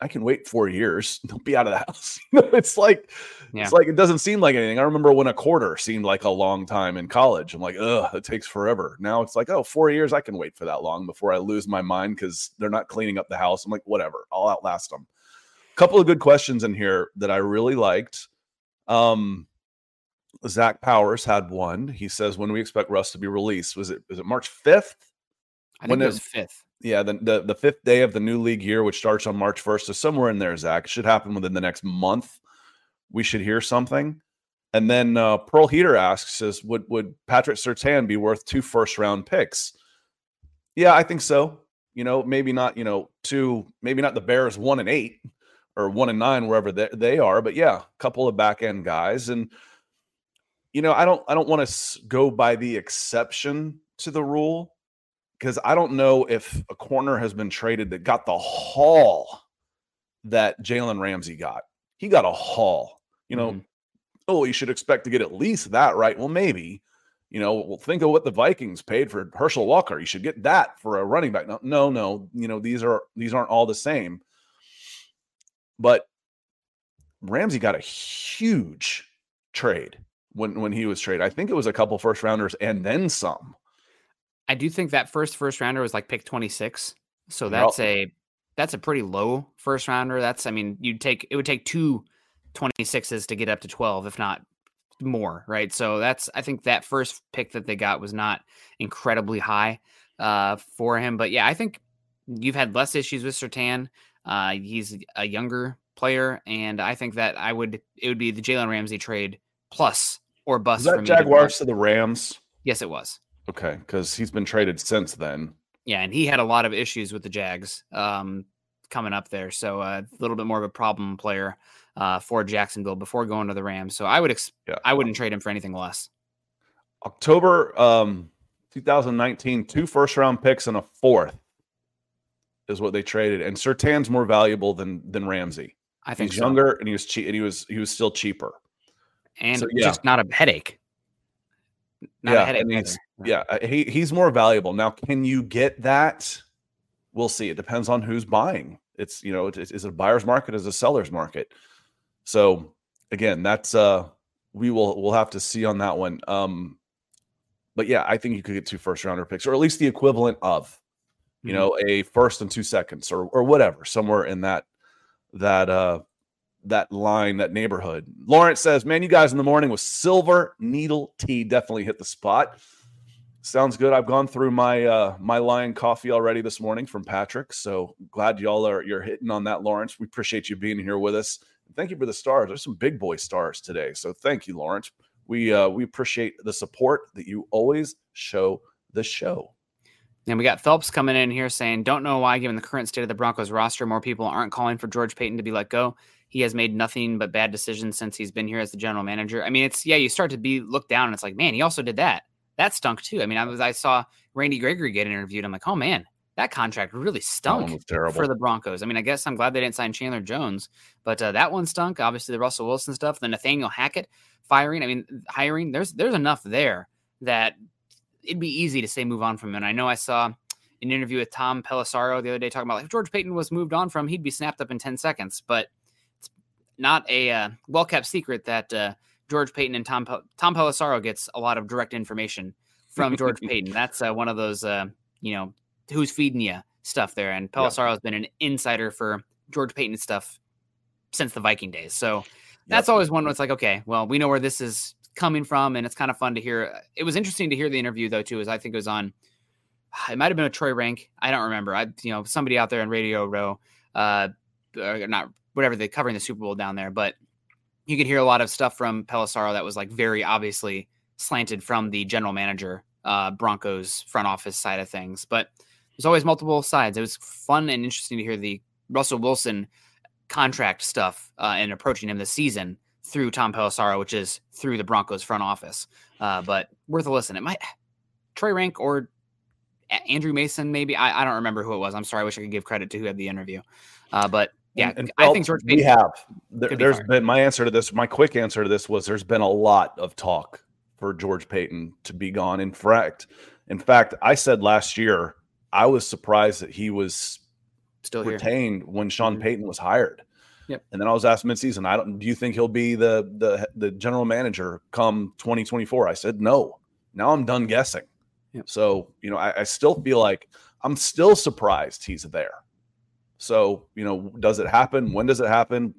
I can wait four years. They'll be out of the house. It's like, Yeah. it's like it doesn't seem like anything. I remember when a quarter seemed like a long time in college. I'm like, ugh, it takes forever. Now it's like, oh, four years. I can wait for that long before I lose my mind because they're not cleaning up the house. I'm like, whatever, I'll outlast them. A Couple of good questions in here that I really liked. Um, Zach Powers had one. He says, "When we expect Russ to be released? Was it is it March fifth? I think when it it- was fifth. Yeah, the, the the fifth day of the new league year, which starts on March first. So somewhere in there, Zach, it should happen within the next month. We should hear something." And then uh, Pearl Heater asks, "Says would would Patrick Surtain be worth two first round picks?" Yeah, I think so. You know, maybe not. You know, two, maybe not the Bears one and eight or one and nine wherever they, they are, but yeah, a couple of back end guys and you know, I don't I don't want to go by the exception to the rule because I don't know if a corner has been traded that got the haul that Jalen Ramsey got. He got a haul. You know, Mhm. oh, you should expect to get at least that, right? Well, maybe. You know, well, think of what the Vikings paid for Herschel Walker. You should get that for a running back. No, no, no. You know, these are these aren't all the same. But Ramsey got a huge trade when when he was traded. I think it was a couple first rounders and then some. I do think that first first rounder was like pick 26. So that's a that's a pretty low first rounder. That's I mean, you'd take it would take two 26s to get up to 12 if not more, right? So that's I think that first pick that they got was not incredibly high uh for him, but yeah, I think you've had less issues with Surtain. Uh he's a younger player and I think that I would it would be the Jalen Ramsey trade plus or bust Was for that me to- Jaguars to the Rams? Yes, it was. Okay, because he's been traded since then. Yeah, and he had a lot of issues with the Jags um, coming up there, so uh, a little bit more of a problem player uh, for Jacksonville before going to the Rams. So I would ex- Yeah. I wouldn't trade him for anything less. October um 2019, two first round picks and a fourth is what they traded. And Surtain's more valuable than than Ramsey. I think He's so. younger and he was cheap and he was he was still cheaper. and so, yeah. just not a headache. Not Yeah, a headache. and he's- Yeah, uh, he he's more valuable. Now, can you get that? We'll see. It depends on who's buying. It's you know, it's, is it a buyer's market? Is it a seller's market? So again, that's uh we will we'll have to see on that one. Um, but yeah, I think you could get two first rounder picks, or at least the equivalent of, you Mhm. know, a first and two seconds, or or whatever, somewhere in that that uh that line, that neighborhood. Lawrence says, "Man, you guys in the morning with silver needle tea definitely hit the spot." Sounds good. I've gone through my uh my lion coffee already this morning from Patrick. So glad y'all are you're hitting on that, Lawrence. We appreciate you being here with us. Thank you for the stars. There's some big boy stars today. So thank you, Lawrence. We uh we appreciate the support that you always show the show. And we got Phelps coming in here saying, "Don't know why, given the current state of the Broncos roster, more people aren't calling for George Paton to be let go. He has made nothing but bad decisions since he's been here as the general manager. I mean, it's yeah, you start to be looked down, and it's like, man, he also did that. That stunk too. I mean, I was I saw Randy Gregory get interviewed. I'm like, oh man, that contract really stunk for the Broncos. I mean, I guess I'm glad they didn't sign Chandler Jones, but uh, that one stunk. Obviously, the Russell Wilson stuff, the Nathaniel Hackett firing. I mean, hiring. There's there's enough there that it'd be easy to say move on from him. And I know I saw an interview with Tom Pelissero the other day talking about like if George Paton was moved on from, he'd be snapped up in 10 seconds. But not a uh, well kept secret that uh, George Paton and Tom Tom Pelissero gets a lot of direct information from George Paton. That's uh, one of those uh, you know who's feeding you stuff there. And Pelissero has been an insider for George Paton stuff since the Viking days. So that's always one where it's like, okay, well, we know where this is coming from, and it's kind of fun to hear. It was interesting to hear the interview though, too, as I think it was on. It might have been a Troy Renck. I don't remember. I, you know, somebody out there in Radio Row, uh, not whatever they're covering the Super Bowl down there, but you could hear a lot of stuff from Pelissero that was like very obviously slanted from the general manager, uh, Broncos front office side of things. But there's always multiple sides. It was fun and interesting to hear the Russell Wilson contract stuff uh, and approaching him this season through Tom Pelissero, which is through the Broncos front office. Uh, but worth a listen. It might Troy Renck or Andrew Mason, maybe. I, I don't remember who it was. I'm sorry. I wish I could give credit to who had the interview. Uh, but yeah, And- and I think George we have. There, be has fired. been my answer to this. My quick answer to this was there's been a lot of talk for George Paton to be gone. In fact, in fact, I said last year I was surprised that he was still here. retained when Sean Mhm. Payton was hired. Yep. And then I was asked midseason, I don't do you think he'll be the the the general manager come 2024? I said no. Now I'm done guessing. Yep. So, you know, I, I still feel like I'm still surprised he's there. So, you know, does it happen? When does it happen?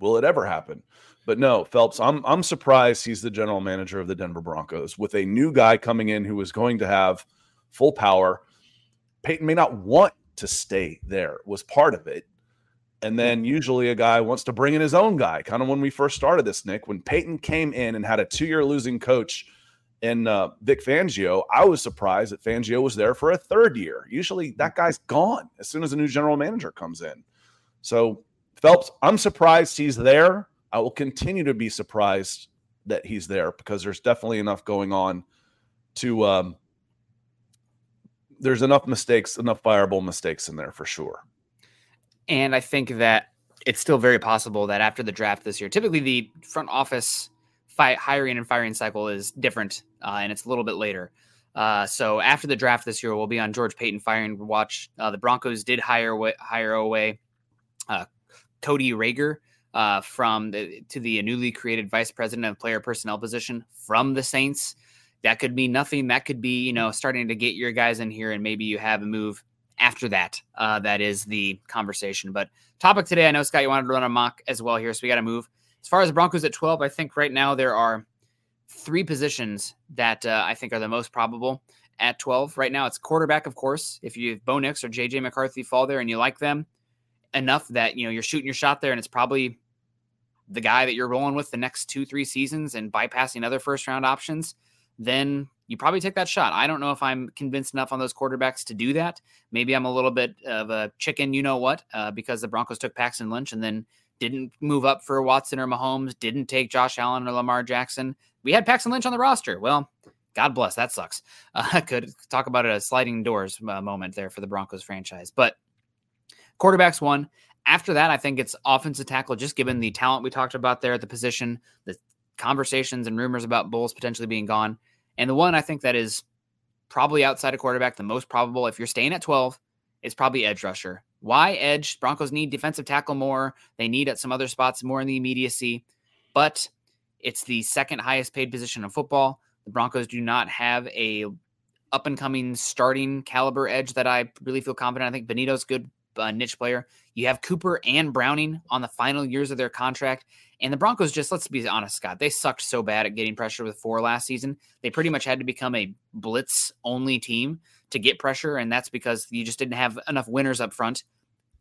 Will it ever happen? But no, Phelps, I'm I'm surprised he's the general manager of the Denver Broncos with a new guy coming in who is going to have full power. Paton may not want to stay there, was part of it. And then usually a guy wants to bring in his own guy. Kind of when we first started this, Nick, when Paton came in and had a two-year losing coach in uh, Vic Fangio, I was surprised that Fangio was there for a third year. Usually that guy's gone as soon as a new general manager comes in. So Phelps, I'm surprised he's there. I will continue to be surprised that he's there because there's definitely enough going on to um, there's enough mistakes, enough fireable mistakes in there for sure. And I think that it's still very possible that after the draft this year, typically the front office fi- hiring and firing cycle is different, uh, and it's a little bit later. Uh, so after the draft this year, we'll be on George Paton firing watch. Uh, the Broncos did hire wa- hire away uh, Cody Rager uh, from the, to the newly created vice president of player personnel position from the Saints. That could mean nothing. That could be you know starting to get your guys in here, and maybe you have a move after that. Uh, that is the conversation. But topic today, I know Scott, you wanted to run a mock as well here, so we got to move. As far as the Broncos at 12, I think right now there are three positions that uh, I think are the most probable at 12. Right now, it's quarterback, of course. If you Bo Nix or JJ McCarthy fall there and you like them enough that you know you're shooting your shot there, and it's probably the guy that you're rolling with the next two, three seasons and bypassing other first round options, then you probably take that shot. I don't know if I'm convinced enough on those quarterbacks to do that. Maybe I'm a little bit of a chicken, you know what, uh, because the Broncos took Paxton Lynch and then didn't move up for Watson or Mahomes, didn't take Josh Allen or Lamar Jackson. We had Paxton Lynch on the roster. Well, God bless. That sucks. Uh, I could talk about a sliding doors uh, moment there for the Broncos franchise. But quarterbacks one. After that, I think it's offensive tackle, just given the talent we talked about there at the position, the conversations and rumors about Bolles potentially being gone. And the one I think that is probably outside of quarterback, the most probable, if you're staying at 12, is probably edge rusher. Why edge? Broncos need defensive tackle more. They need at some other spots more in the immediacy, but it's the second highest paid position in football. The Broncos do not have a up and coming starting caliber edge that I really feel confident. I think Bonitto's good uh, niche player. You have Cooper and Browning on the final years of their contract. And the Broncos just, let's be honest, Scott, they sucked so bad at getting pressure with four last season. They pretty much had to become a blitz only team to get pressure. And that's because you just didn't have enough winners up front.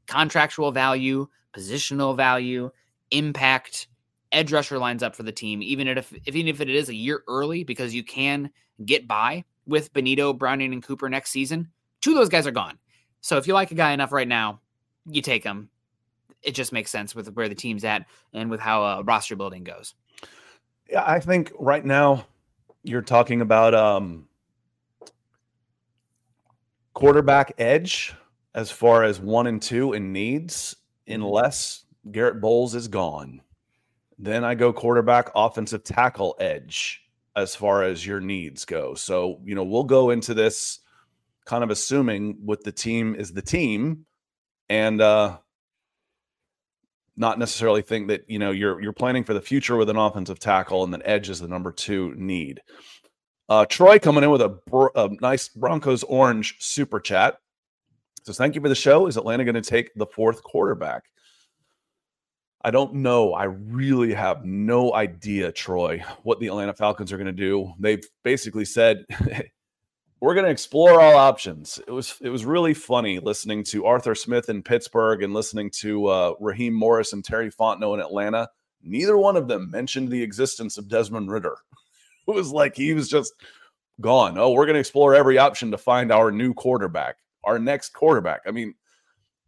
Contractual value, positional value, impact, edge rusher lines up for the team, even if, even if it is a year early, because you can get by with Bonitto, Browning, and Cooper next season. Two of those guys are gone. So if you like a guy enough right now, you take him. It just makes sense with where the team's at and with how uh, roster building goes. Yeah, I think right now you're talking about um quarterback edge as far as one and two in needs, unless Garrett Bolles is gone. Then I go quarterback offensive tackle edge as far as your needs go. So, you know, we'll go into this kind of assuming what the team is the team and uh not necessarily think that you know you're you're planning for the future with an offensive tackle and then edge is the number two need. Uh, Troy coming in with a, a nice Broncos orange super chat says, "Thank you for the show. Is Atlanta going to take the fourth quarterback?" I don't know. I really have no idea, Troy, what the Atlanta Falcons are going to do. They've basically said we're going to explore all options. It was it was really funny listening to Arthur Smith in Pittsburgh and listening to uh, Raheem Morris and Terry Fontenot in Atlanta. Neither one of them mentioned the existence of Desmond Ridder. It was like he was just gone. Oh, we're going to explore every option to find our new quarterback, our next quarterback. I mean,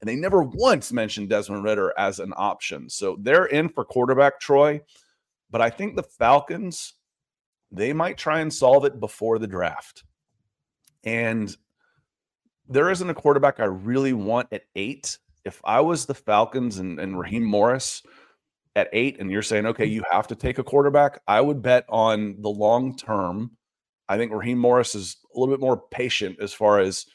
and they never once mentioned Desmond Ridder as an option. So they're in for quarterback Troy, but I think the Falcons they might try and solve it before the draft. And there isn't a quarterback I really want at eight. If I was the Falcons and, and Raheem Morris at eight, and you're saying, okay, mm. you have to take a quarterback, I would bet on the long term. I think Raheem Morris is a little bit more patient as far as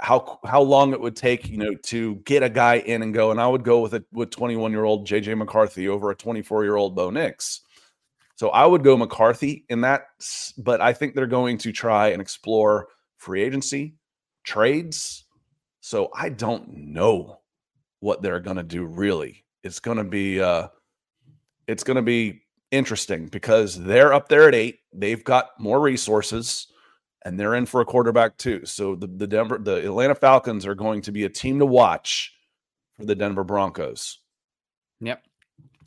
how how long it would take, you know, to get a guy in and go. And I would go with a with 21 year old JJ McCarthy over a 24 year old Bo Nix. So I would go McCarthy in that, but I think they're going to try and explore free agency, trades. So I don't know what they're going to do really. It's going to be uh it's going to be interesting because they're up there at 8. They've got more resources and they're in for a quarterback too. So the the Denver the Atlanta Falcons are going to be a team to watch for the Denver Broncos. Yep.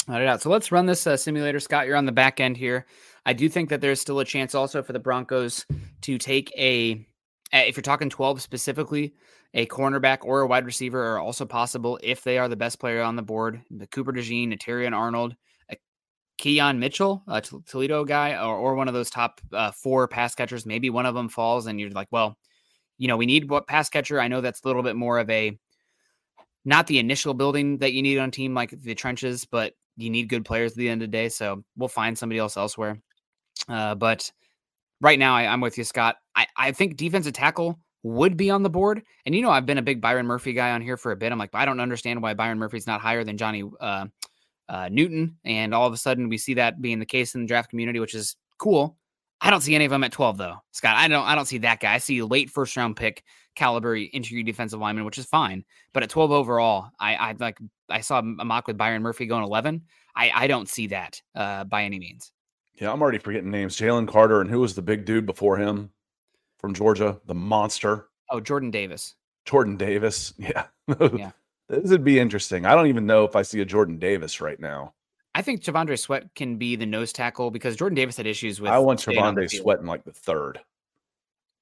All right, so let's run this uh, simulator. Scott, you're on the back end here. I do think that there's still a chance also for the Broncos to take a, if you're talking 12 specifically, a cornerback or a wide receiver are also possible if they are the best player on the board. The Cooper DeJean, Terrion Arnold, Quinyon Mitchell, a Toledo guy, or, or one of those top uh, four pass catchers. Maybe one of them falls, and you're like, well, you know, we need what pass catcher. I know that's a little bit more of a not the initial building that you need on team like the trenches, but you need good players at the end of the day. So we'll find somebody else elsewhere. Uh, but right now, I, am with you, Scott. I, I think defensive tackle would be on the board. And you know, I've been a big Byron Murphy guy on here for a bit. I'm like, I don't understand why Byron Murphy's not higher than Johnny uh, uh, Newton. And all of a sudden, we see that being the case in the draft community, which is cool. I don't see any of them at 12 though, Scott. I don't. I don't see that guy. I see late first round pick caliber interior defensive lineman, which is fine. But at 12 overall, I, I like I saw a mock with Byron Murphy going 11. I, I don't see that uh, by any means. Yeah, I'm already forgetting names. Jalen Carter and who was the big dude before him from Georgia, the monster. Oh, Jordan Davis. Jordan Davis. Yeah. yeah. This would be interesting. I don't even know if I see a Jordan Davis right now. I think T'Vondre Sweat can be the nose tackle because Jordan Davis had issues with. I want T'Vondre Sweat in like the third.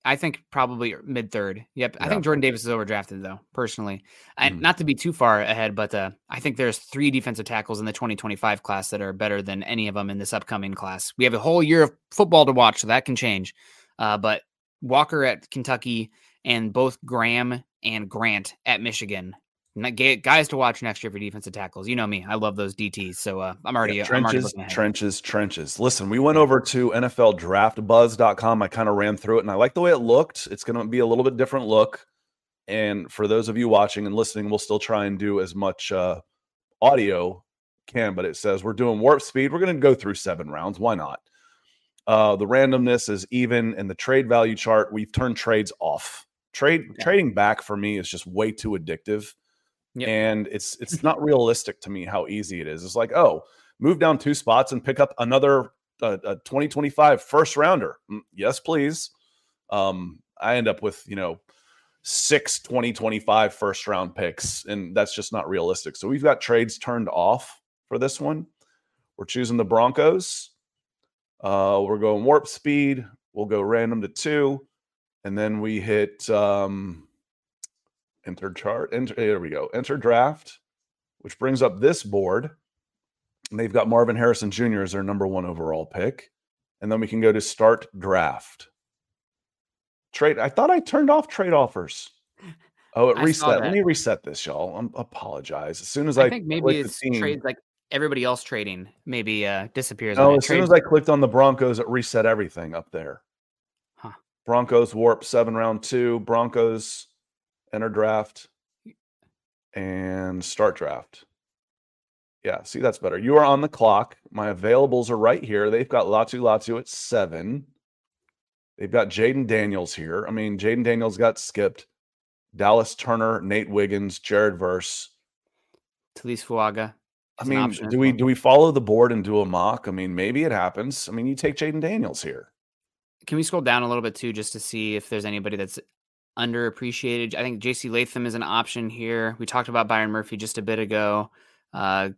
I think probably mid third. Yep. I think Jordan Davis is overdrafted though, personally. And mm. not to be too far ahead, but uh, I think there's three defensive tackles in the 2025 class that are better than any of them in this upcoming class. We have a whole year of football to watch, so that can change. Uh, but Walker at Kentucky and both Graham and Grant at Michigan guys to watch next year for defensive tackles. You know me, I love those DTs. So uh, I'm already yeah, trenches, I'm already trenches, trenches. Listen, we went over to NFLDraftBuzz.com. I kind of ran through it, and I like the way it looked. It's going to be a little bit different look. And for those of you watching and listening, we'll still try and do as much uh, audio can. But it says we're doing warp speed. We're going to go through seven rounds. Why not? Uh, the randomness is even, and the trade value chart we've turned trades off. Trade okay. trading back for me is just way too addictive Yep. And it's it's not realistic to me how easy it is. It's like, oh, move down two spots and pick up another uh, a 2025 first rounder. Mm, yes, please. Um, I end up with, you know, six 2025 first round picks, and that's just not realistic. So we've got trades turned off for this one. We're choosing the Broncos. Uh, we're going warp speed. We'll go random to two. And then we hit um, enter chart. Enter, there we go. Enter draft, which brings up this board. And they've got Marvin Harrison Jr. as their number one overall pick. And then we can go to start draft. Trade. I thought I turned off trade offers. Oh, it I reset. Let me reset this, y'all. I'm apologize. As soon as I, I think maybe it's trades like everybody else trading maybe uh disappears. Oh, as soon as I clicked on the Broncos, it reset everything up there. Huh. Broncos warp seven round two. Broncos enter draft, and start draft. Yeah, see, that's better. You are on the clock. My availables are right here. They've got Laiatu Latu at seven. They've got Jayden Daniels here. I mean, Jayden Daniels got skipped. Dallas Turner, Nate Wiggins, Jared Verse. Taliese Fuaga. I mean, do we do we follow the board and do a mock? I mean, maybe it happens. I mean, you take Jayden Daniels here. Can we scroll down a little bit too, just to see if there's anybody that's underappreciated. I think JC Latham is an option here. We talked about Byron Murphy just a bit ago. Uh,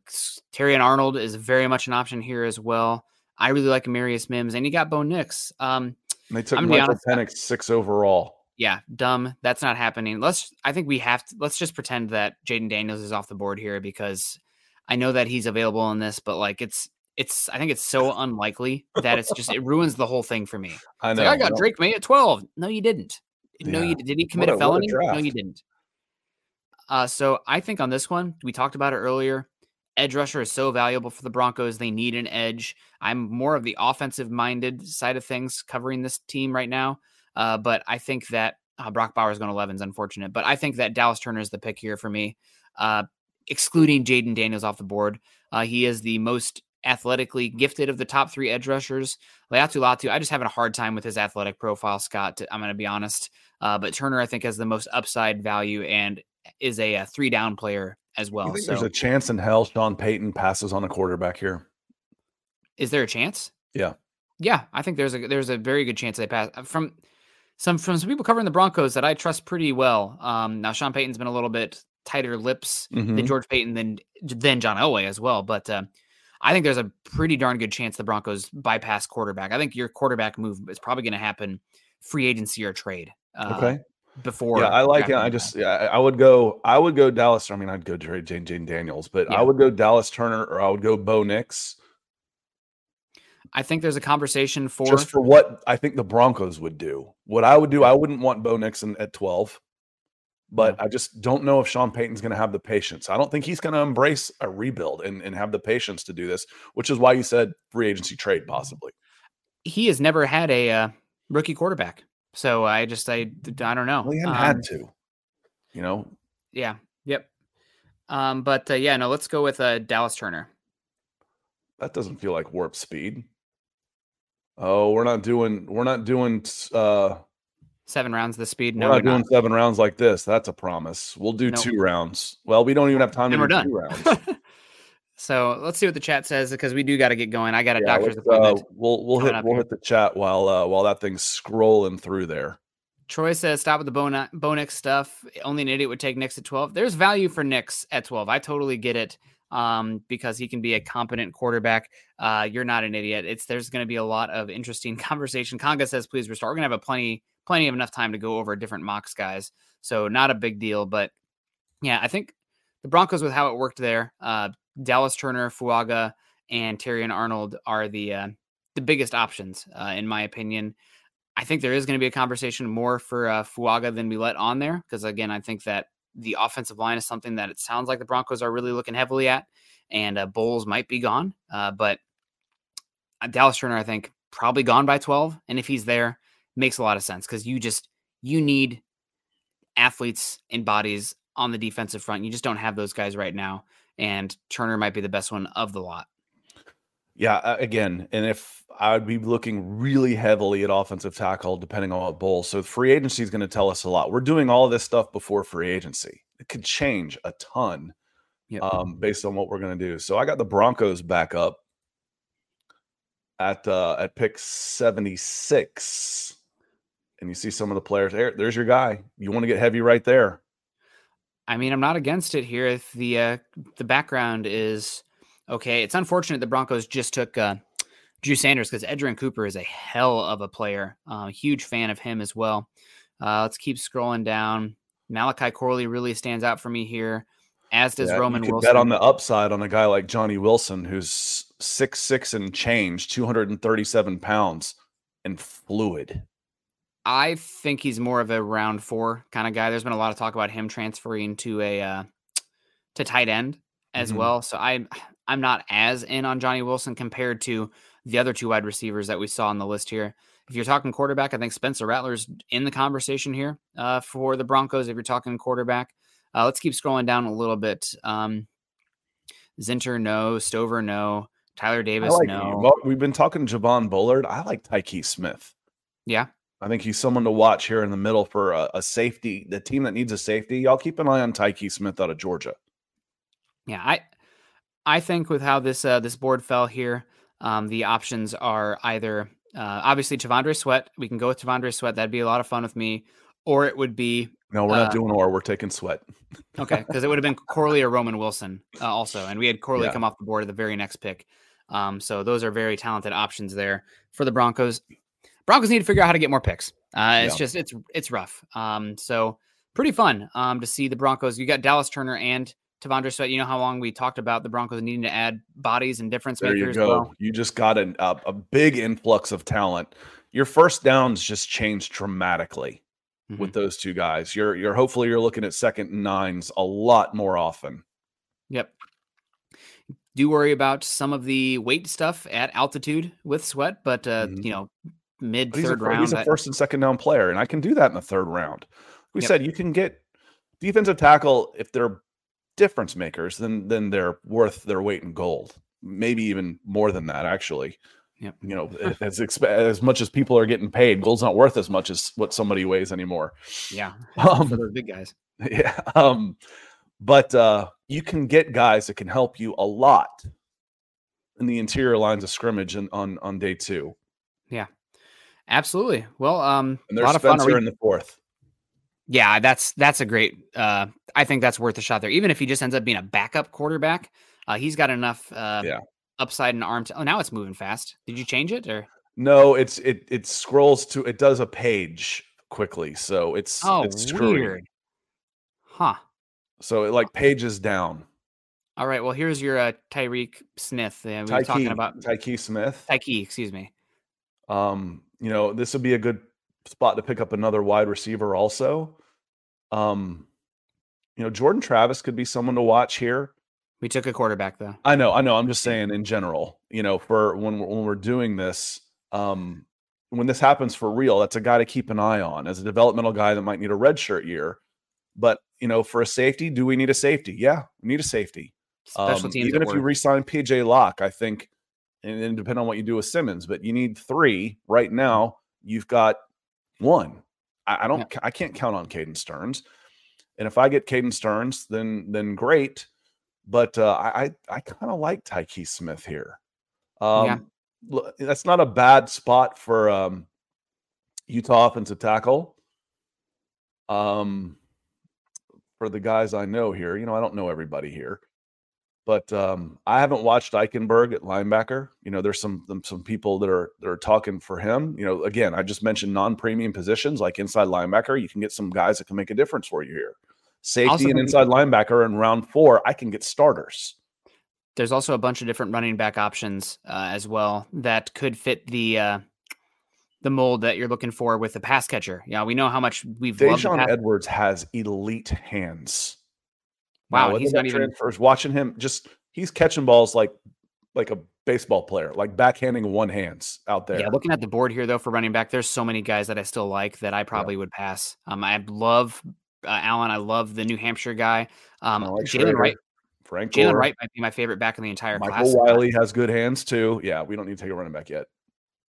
and Arnold is very much an option here as well. I really like Amarius Mims, and you got Bo Nix. Um, they took Michael honest, Penix six overall. Yeah, dumb. That's not happening. Let's. I think we have to. Let's just pretend that Jayden Daniels is off the board here because I know that he's available in this, but like it's it's. I think it's so unlikely that it's just it ruins the whole thing for me. I know. like, I got. Drake Maye at twelve. No, you didn't. No, Yeah. you did. He commit What a what a felony? No, you didn't. Uh, so I think on this one, we talked about it earlier. Edge rusher is so valuable for the Broncos. They need an edge. I'm more of the offensive minded side of things covering this team right now. Uh, but I think that uh, Brock Bowers going 11 is unfortunate. But I think that Dallas Turner is the pick here for me, uh, excluding Jayden Daniels off the board. Uh, he is the most athletically gifted of the top three edge rushers. Laiatu Latu, I just having a hard time with his athletic profile, Scott. I'm going to be honest. Uh, but Turner, I think, has the most upside value and is a, a three down player as well. think So, there's a chance in hell Sean Payton passes on a quarterback here? is there a chance? Yeah. Yeah, I think there's a there's a very good chance they pass uh, from some from some people covering the Broncos that I trust pretty well. Um, now Sean Payton's been a little bit tighter lips than Mhm. George Paton than than John Elway as well, but uh, I think there's a pretty darn good chance the Broncos bypass quarterback. I think your quarterback move is probably going to happen free agency or trade. Uh, Okay. Before, Yeah, I like it. I just yeah, I would go I would go Dallas. I mean, I'd go Jane Jane, Jane Daniels, but Yeah. I would go Dallas Turner or I would go Bo Nix I think there's a conversation for just for what I think the Broncos would do. What I would do, I wouldn't want Bo Nixon at 12. But I just don't know if Sean Payton's going to have the patience. I don't think he's going to embrace a rebuild and, and have the patience to do this, which is why you said free agency trade possibly. he has never had a uh, rookie quarterback. So I just I I don't know. Well, he hadn't Um, had to, you know. Yeah. Yep. Um, but uh, yeah, no, let's go with uh, Dallas Turner. That doesn't feel like warp speed. Oh, we're not doing we're not doing uh Seven rounds of the speed. we're No, not we're doing not. seven rounds like this. That's a promise. We'll do Nope. two rounds. Well, we don't even have time to And we're do done. two rounds. so let's see what the chat says because we do got to get going. I got a Yeah, doctor's uh, appointment. we'll we'll hit we'll here. hit the chat while uh, while that thing's scrolling through there. Troy says stop with the Bo, Bo stuff. Only an idiot would take Nix at 12. There's value for Nix at 12. I totally get it um, because he can be a competent quarterback. Uh, you're not an idiot. It's there's going to be a lot of interesting conversation. Conga says please restart. We're going to have a plenty plenty of enough time to go over different mocks, guys. So not a big deal, but yeah, I think the Broncos with how it worked there. Uh, Dallas Turner, Fuaga, and Terrion Arnold are the uh, the biggest options uh, in my opinion. I think there is going to be a conversation more for uh, Fuaga than we let on there because again, I think that the offensive line is something that it sounds like the Broncos are really looking heavily at, and uh, Bolles might be gone, uh, but uh, Dallas Turner, I think, probably gone by twelve, and if he's there, makes a lot of sense because you just you need athletes and bodies on the defensive front. You just don't have those guys right now, and Turner might be the best one of the lot. Yeah, again, and if I'd be looking really heavily at offensive tackle, depending on what bowl. So free agency is going to tell us a lot. We're doing all this stuff before free agency. It could change a ton Yep. um, based on what we're going to do. So I got the Broncos back up at uh, at pick seventy six, and you see some of the players there. There's your guy. You want to get heavy right there. I mean, I'm not against it here if the uh, the background is okay. It's unfortunate the Broncos just took uh, Drew Sanders because Edgerrin Cooper is a hell of a player. Uh, huge fan of him as well. Uh, let's keep scrolling down. Malachi Corley really stands out for me here, as does Yeah, Roman you Wilson. bet on the upside on a guy like Johnny Wilson, who's six six and change, two hundred and thirty seven pounds, and fluid. I think he's more of a round four kind of guy. There's been a lot of talk about him transferring to a uh, to tight end as Mhm. well. So I'm I'm not as in on Johnny Wilson compared to the other two wide receivers that we saw on the list here. If you're talking quarterback, I think Spencer Rattler's in the conversation here uh, for the Broncos. If you're talking quarterback, uh, let's keep scrolling down a little bit. Um, Zinter, no. Stover, no. Tyler Davis, like no. we've been talking Javon Bullard. I like Tykee Smith. Yeah. I think he's someone to watch here in the middle for a, a safety. The team that needs a safety, y'all keep an eye on Tykee Smith out of Georgia. Yeah, I I think with how this uh, this board fell here, um, the options are either uh, obviously T'Vondre Sweat. We can go with T'Vondre Sweat. That'd be a lot of fun with me. Or it would be No, we're Uh, not doing or. We're taking sweat. okay because it would have been Corley or Roman Wilson uh, also, and we had Corley Yeah. come off the board at the very next pick. Um, so those are very talented options there for the Broncos. Broncos need to figure out how to get more picks. Uh, it's Yeah. just it's it's rough. Um, so pretty fun um, to see the Broncos. You got Dallas Turner and T'Vondre Sweat. You know how long we talked about the Broncos needing to add bodies and difference There you makers. go. Well, You just got an, a, a big influx of talent. Your first downs just changed dramatically mhm. with those two guys. You're you're hopefully you're looking at second and nines a lot more often. Yep. Do worry about some of the weight stuff at altitude with Sweat, but uh, Mhm. you know, mid But he's, a, third round. he's a first and second down player, and I can do that in the third round. We Yep. said you can get defensive tackle if they're difference makers, then then they're worth their weight in gold. Maybe even more than that, actually. Yep. You know, as exp- as much as people are getting paid, gold's not worth as much as what somebody weighs anymore. yeah, Um, for those big guys. Yeah. Um, but uh, you can get guys that can help you a lot in the interior lines of scrimmage and on on day two. Absolutely. Well, um, And a there's lot of fun. Are we- in the fourth. Yeah, that's that's a great. Uh, I think that's worth a shot there. Even if he just ends up being a backup quarterback, uh, he's got enough uh, Yeah. upside and arm. To, oh, now it's moving fast. Did you change it or? No, it's it it scrolls to it does a page quickly, so it's Oh, it's weird. Huh. So it like pages down. All right. Well, here's your uh, Tyreek Smith. Uh, we were talking Tyke about Tykee Smith. Tyke. Excuse me. Um, you know, this would be a good spot to pick up another wide receiver also. Um, you know, Jordan Travis could be someone to watch here. We took a quarterback though. I know, I know. I'm just saying in general, you know, for when we're, when we're doing this, um, when this happens for real, that's a guy to keep an eye on as a developmental guy that might need a red shirt year. But you know, for a safety, do we need a safety? Yeah, we need a safety. Special Um, teams. even if you work. re-sign PJ Locke, I think, and then depending on what you do with Simmons, but you need three right now. You've got one. I, I don't. Yeah. I can't count on Caden Sterns, and if I get Caden Sterns, then then great. But uh, I I, kind of like Tykee Smith here. Um, Yeah. that's not a bad spot for um, Utah offensive tackle. Um, for the guys I know here, you know, I don't know everybody here, but um, I haven't watched Eichenberg at linebacker. You know, there's some some people that are that are talking for him. You know, again, I just mentioned non-premium positions like inside linebacker. You can get some guys that can make a difference for you here. Safety and inside linebacker in round four, I can get starters. There's also a bunch of different running back options uh, as well that could fit the uh, the mold that you're looking for with the pass catcher. Yeah, we know how much we've Dejon Edwards has elite hands. Wow, Now, he's not even- first Watching him, just he's catching balls like like a baseball player, like backhanding one hands out there. Yeah, looking at the board here though for running back, there's so many guys that I still like that I probably would pass. Um, I love uh, Allen. I love the New Hampshire guy. Um, like Jaylen Wright. Frank Jaylen. Wright might be my favorite back in the entire class. Michael Uh, Wiley has good hands too. Yeah, we don't need to take a running back yet.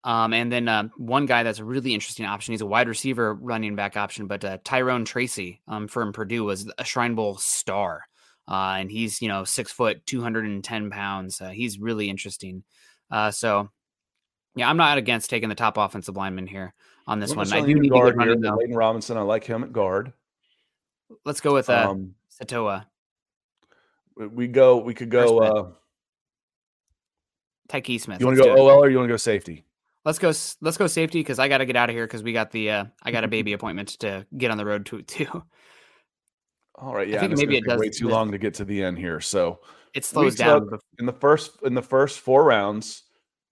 Um, and then um, one guy that's a really interesting option. He's a wide receiver running back option, but uh, Tyrone Tracy um, from Purdue was a Shrine Bowl star. Uh, and he's, you know, six foot, 210 pounds. Uh, he's really interesting. Uh, so, yeah, I'm not against taking the top offensive lineman here on this one. I do need to guard get here, running, but though. Layden Robinson, I like him at guard. Let's go with uh, um, Sataoa, we- we go. We could go. Uh, Tykee Smith. you want to go. OL or you want to go safety? Let's go. Let's go safety because I got to get out of here because we got the uh, I got a baby appointment to get on the road to too. All right. Yeah. I think maybe it does way too long to get to the end here. So It slows down. took- in the first in the first four rounds,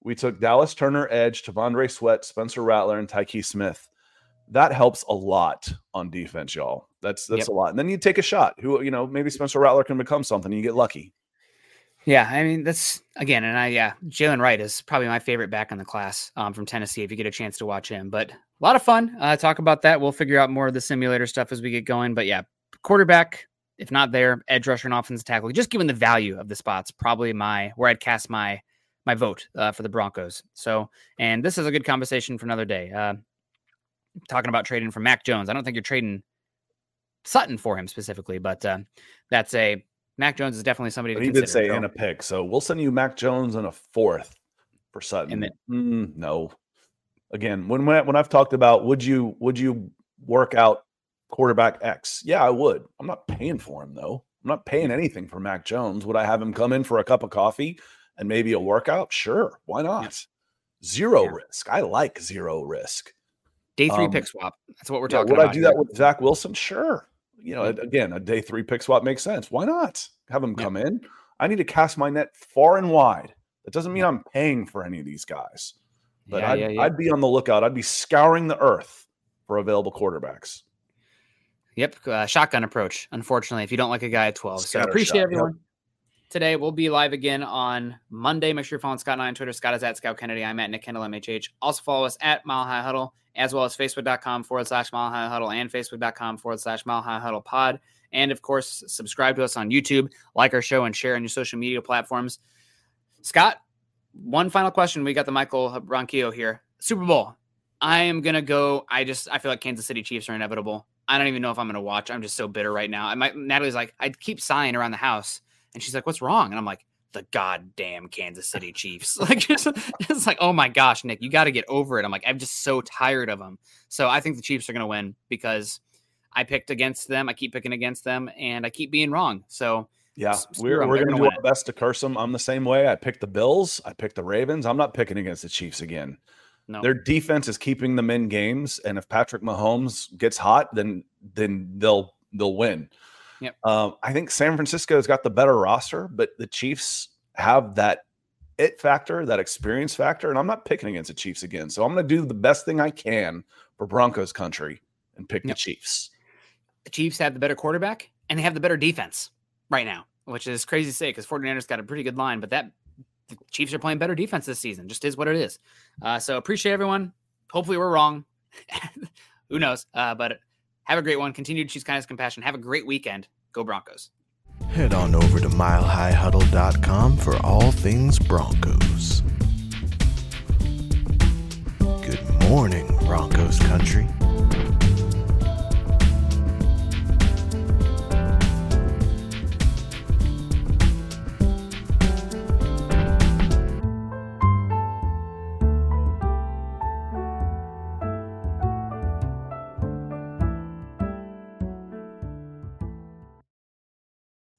we took Dallas Turner, Edge, T'Vondre Sweat, Spencer Rattler, and Tykee Smith. That helps a lot on defense, y'all. That's that's Yep. a lot. And then you take a shot. Who you know, maybe Spencer Rattler can become something. You get lucky. Yeah, I mean that's again, and I yeah, Jaylen Wright is probably my favorite back in the class um, from Tennessee. If you get a chance to watch him, but a lot of fun. Uh, talk about that. We'll figure out more of the simulator stuff as we get going. But yeah, quarterback, if not there, edge rusher and offensive tackle. Just given the value of the spots, probably my where I'd cast my my vote uh, for the Broncos. So, and this is a good conversation for another day. Uh, talking about trading for Mac Jones. I don't think you're trading Sutton for him specifically, but uh, that's a Mac Jones is definitely somebody to But he did say So- in a pick. So we'll send you Mac Jones and a fourth for Sutton. And then- Mm, no. Again, when when, I, when I've talked about would you would you work out quarterback X? Yeah, I would. I'm not paying for him though. I'm not paying anything for Mac Jones. Would I have him come in for a cup of coffee and maybe a workout? Sure. Why not? Zero Yeah. risk. I like zero risk. Day three Um, pick swap. That's what we're Yeah, talking would I do here. that with Zach Wilson? Sure. You know, again, a day three pick swap makes sense. Why not have Yeah. come in? I need to cast my net far and wide. That doesn't mean I'm paying for any of these guys, but yeah, I'd, yeah, yeah. I'd be on the lookout. I'd be scouring the earth for available quarterbacks. Yep, uh, shotgun approach. Unfortunately, if you don't like a guy at twelve, so appreciate shot, yep. Today we'll be live again on Monday. Make sure you're following Scott and I on Twitter. Scott is at Scout Kennedy. I'm at Nick Kendell MHH. Also follow us at Mile High Huddle as well as Facebook.com forward slash Mile High Huddle and Facebook.com forward slash Mile High Huddle Pod. And of course, subscribe to us on YouTube, like our show, and share on your social media platforms. Scott, one final question. We got the Michael Ronquillo here. Super Bowl. I am gonna go. I just I feel like Kansas City Chiefs are inevitable. I don't even know if I'm gonna watch. I'm just so bitter right now. I might Natalie's like, I keep sighing around the house, and she's like, What's wrong? And I'm like, the goddamn Kansas City Chiefs. Like it's, it's like, oh my gosh, Nick, you got to get over it. I'm like, I'm just so tired of them. So I think the Chiefs are gonna win because I picked against them. I keep picking against them, and I keep being wrong. So Yeah, we're, we're going to do our best to curse them. I'm the same way. I picked the Bills. I picked the Ravens. I'm not picking against the Chiefs again. no, Their defense is keeping them in games, and if Patrick Mahomes gets hot, then then they'll they'll win. Yep. Um, I think San Francisco's got the better roster, but the Chiefs have that it factor, that experience factor, and I'm not picking against the Chiefs again. So I'm going to do the best thing I can for Broncos country and pick Yep. the Chiefs. the Chiefs have the better quarterback and they have the better defense right now, which is crazy to say because 49ers got a pretty good line, but that the Chiefs are playing better defense this season. Just is what it is. Uh, so appreciate everyone. Hopefully we're wrong. Who knows? Uh, but have a great one. Continue to choose kindness, compassion. Have a great weekend. Go Broncos. Head on over to milehighhuddle.com for all things Broncos. Good morning, Broncos country.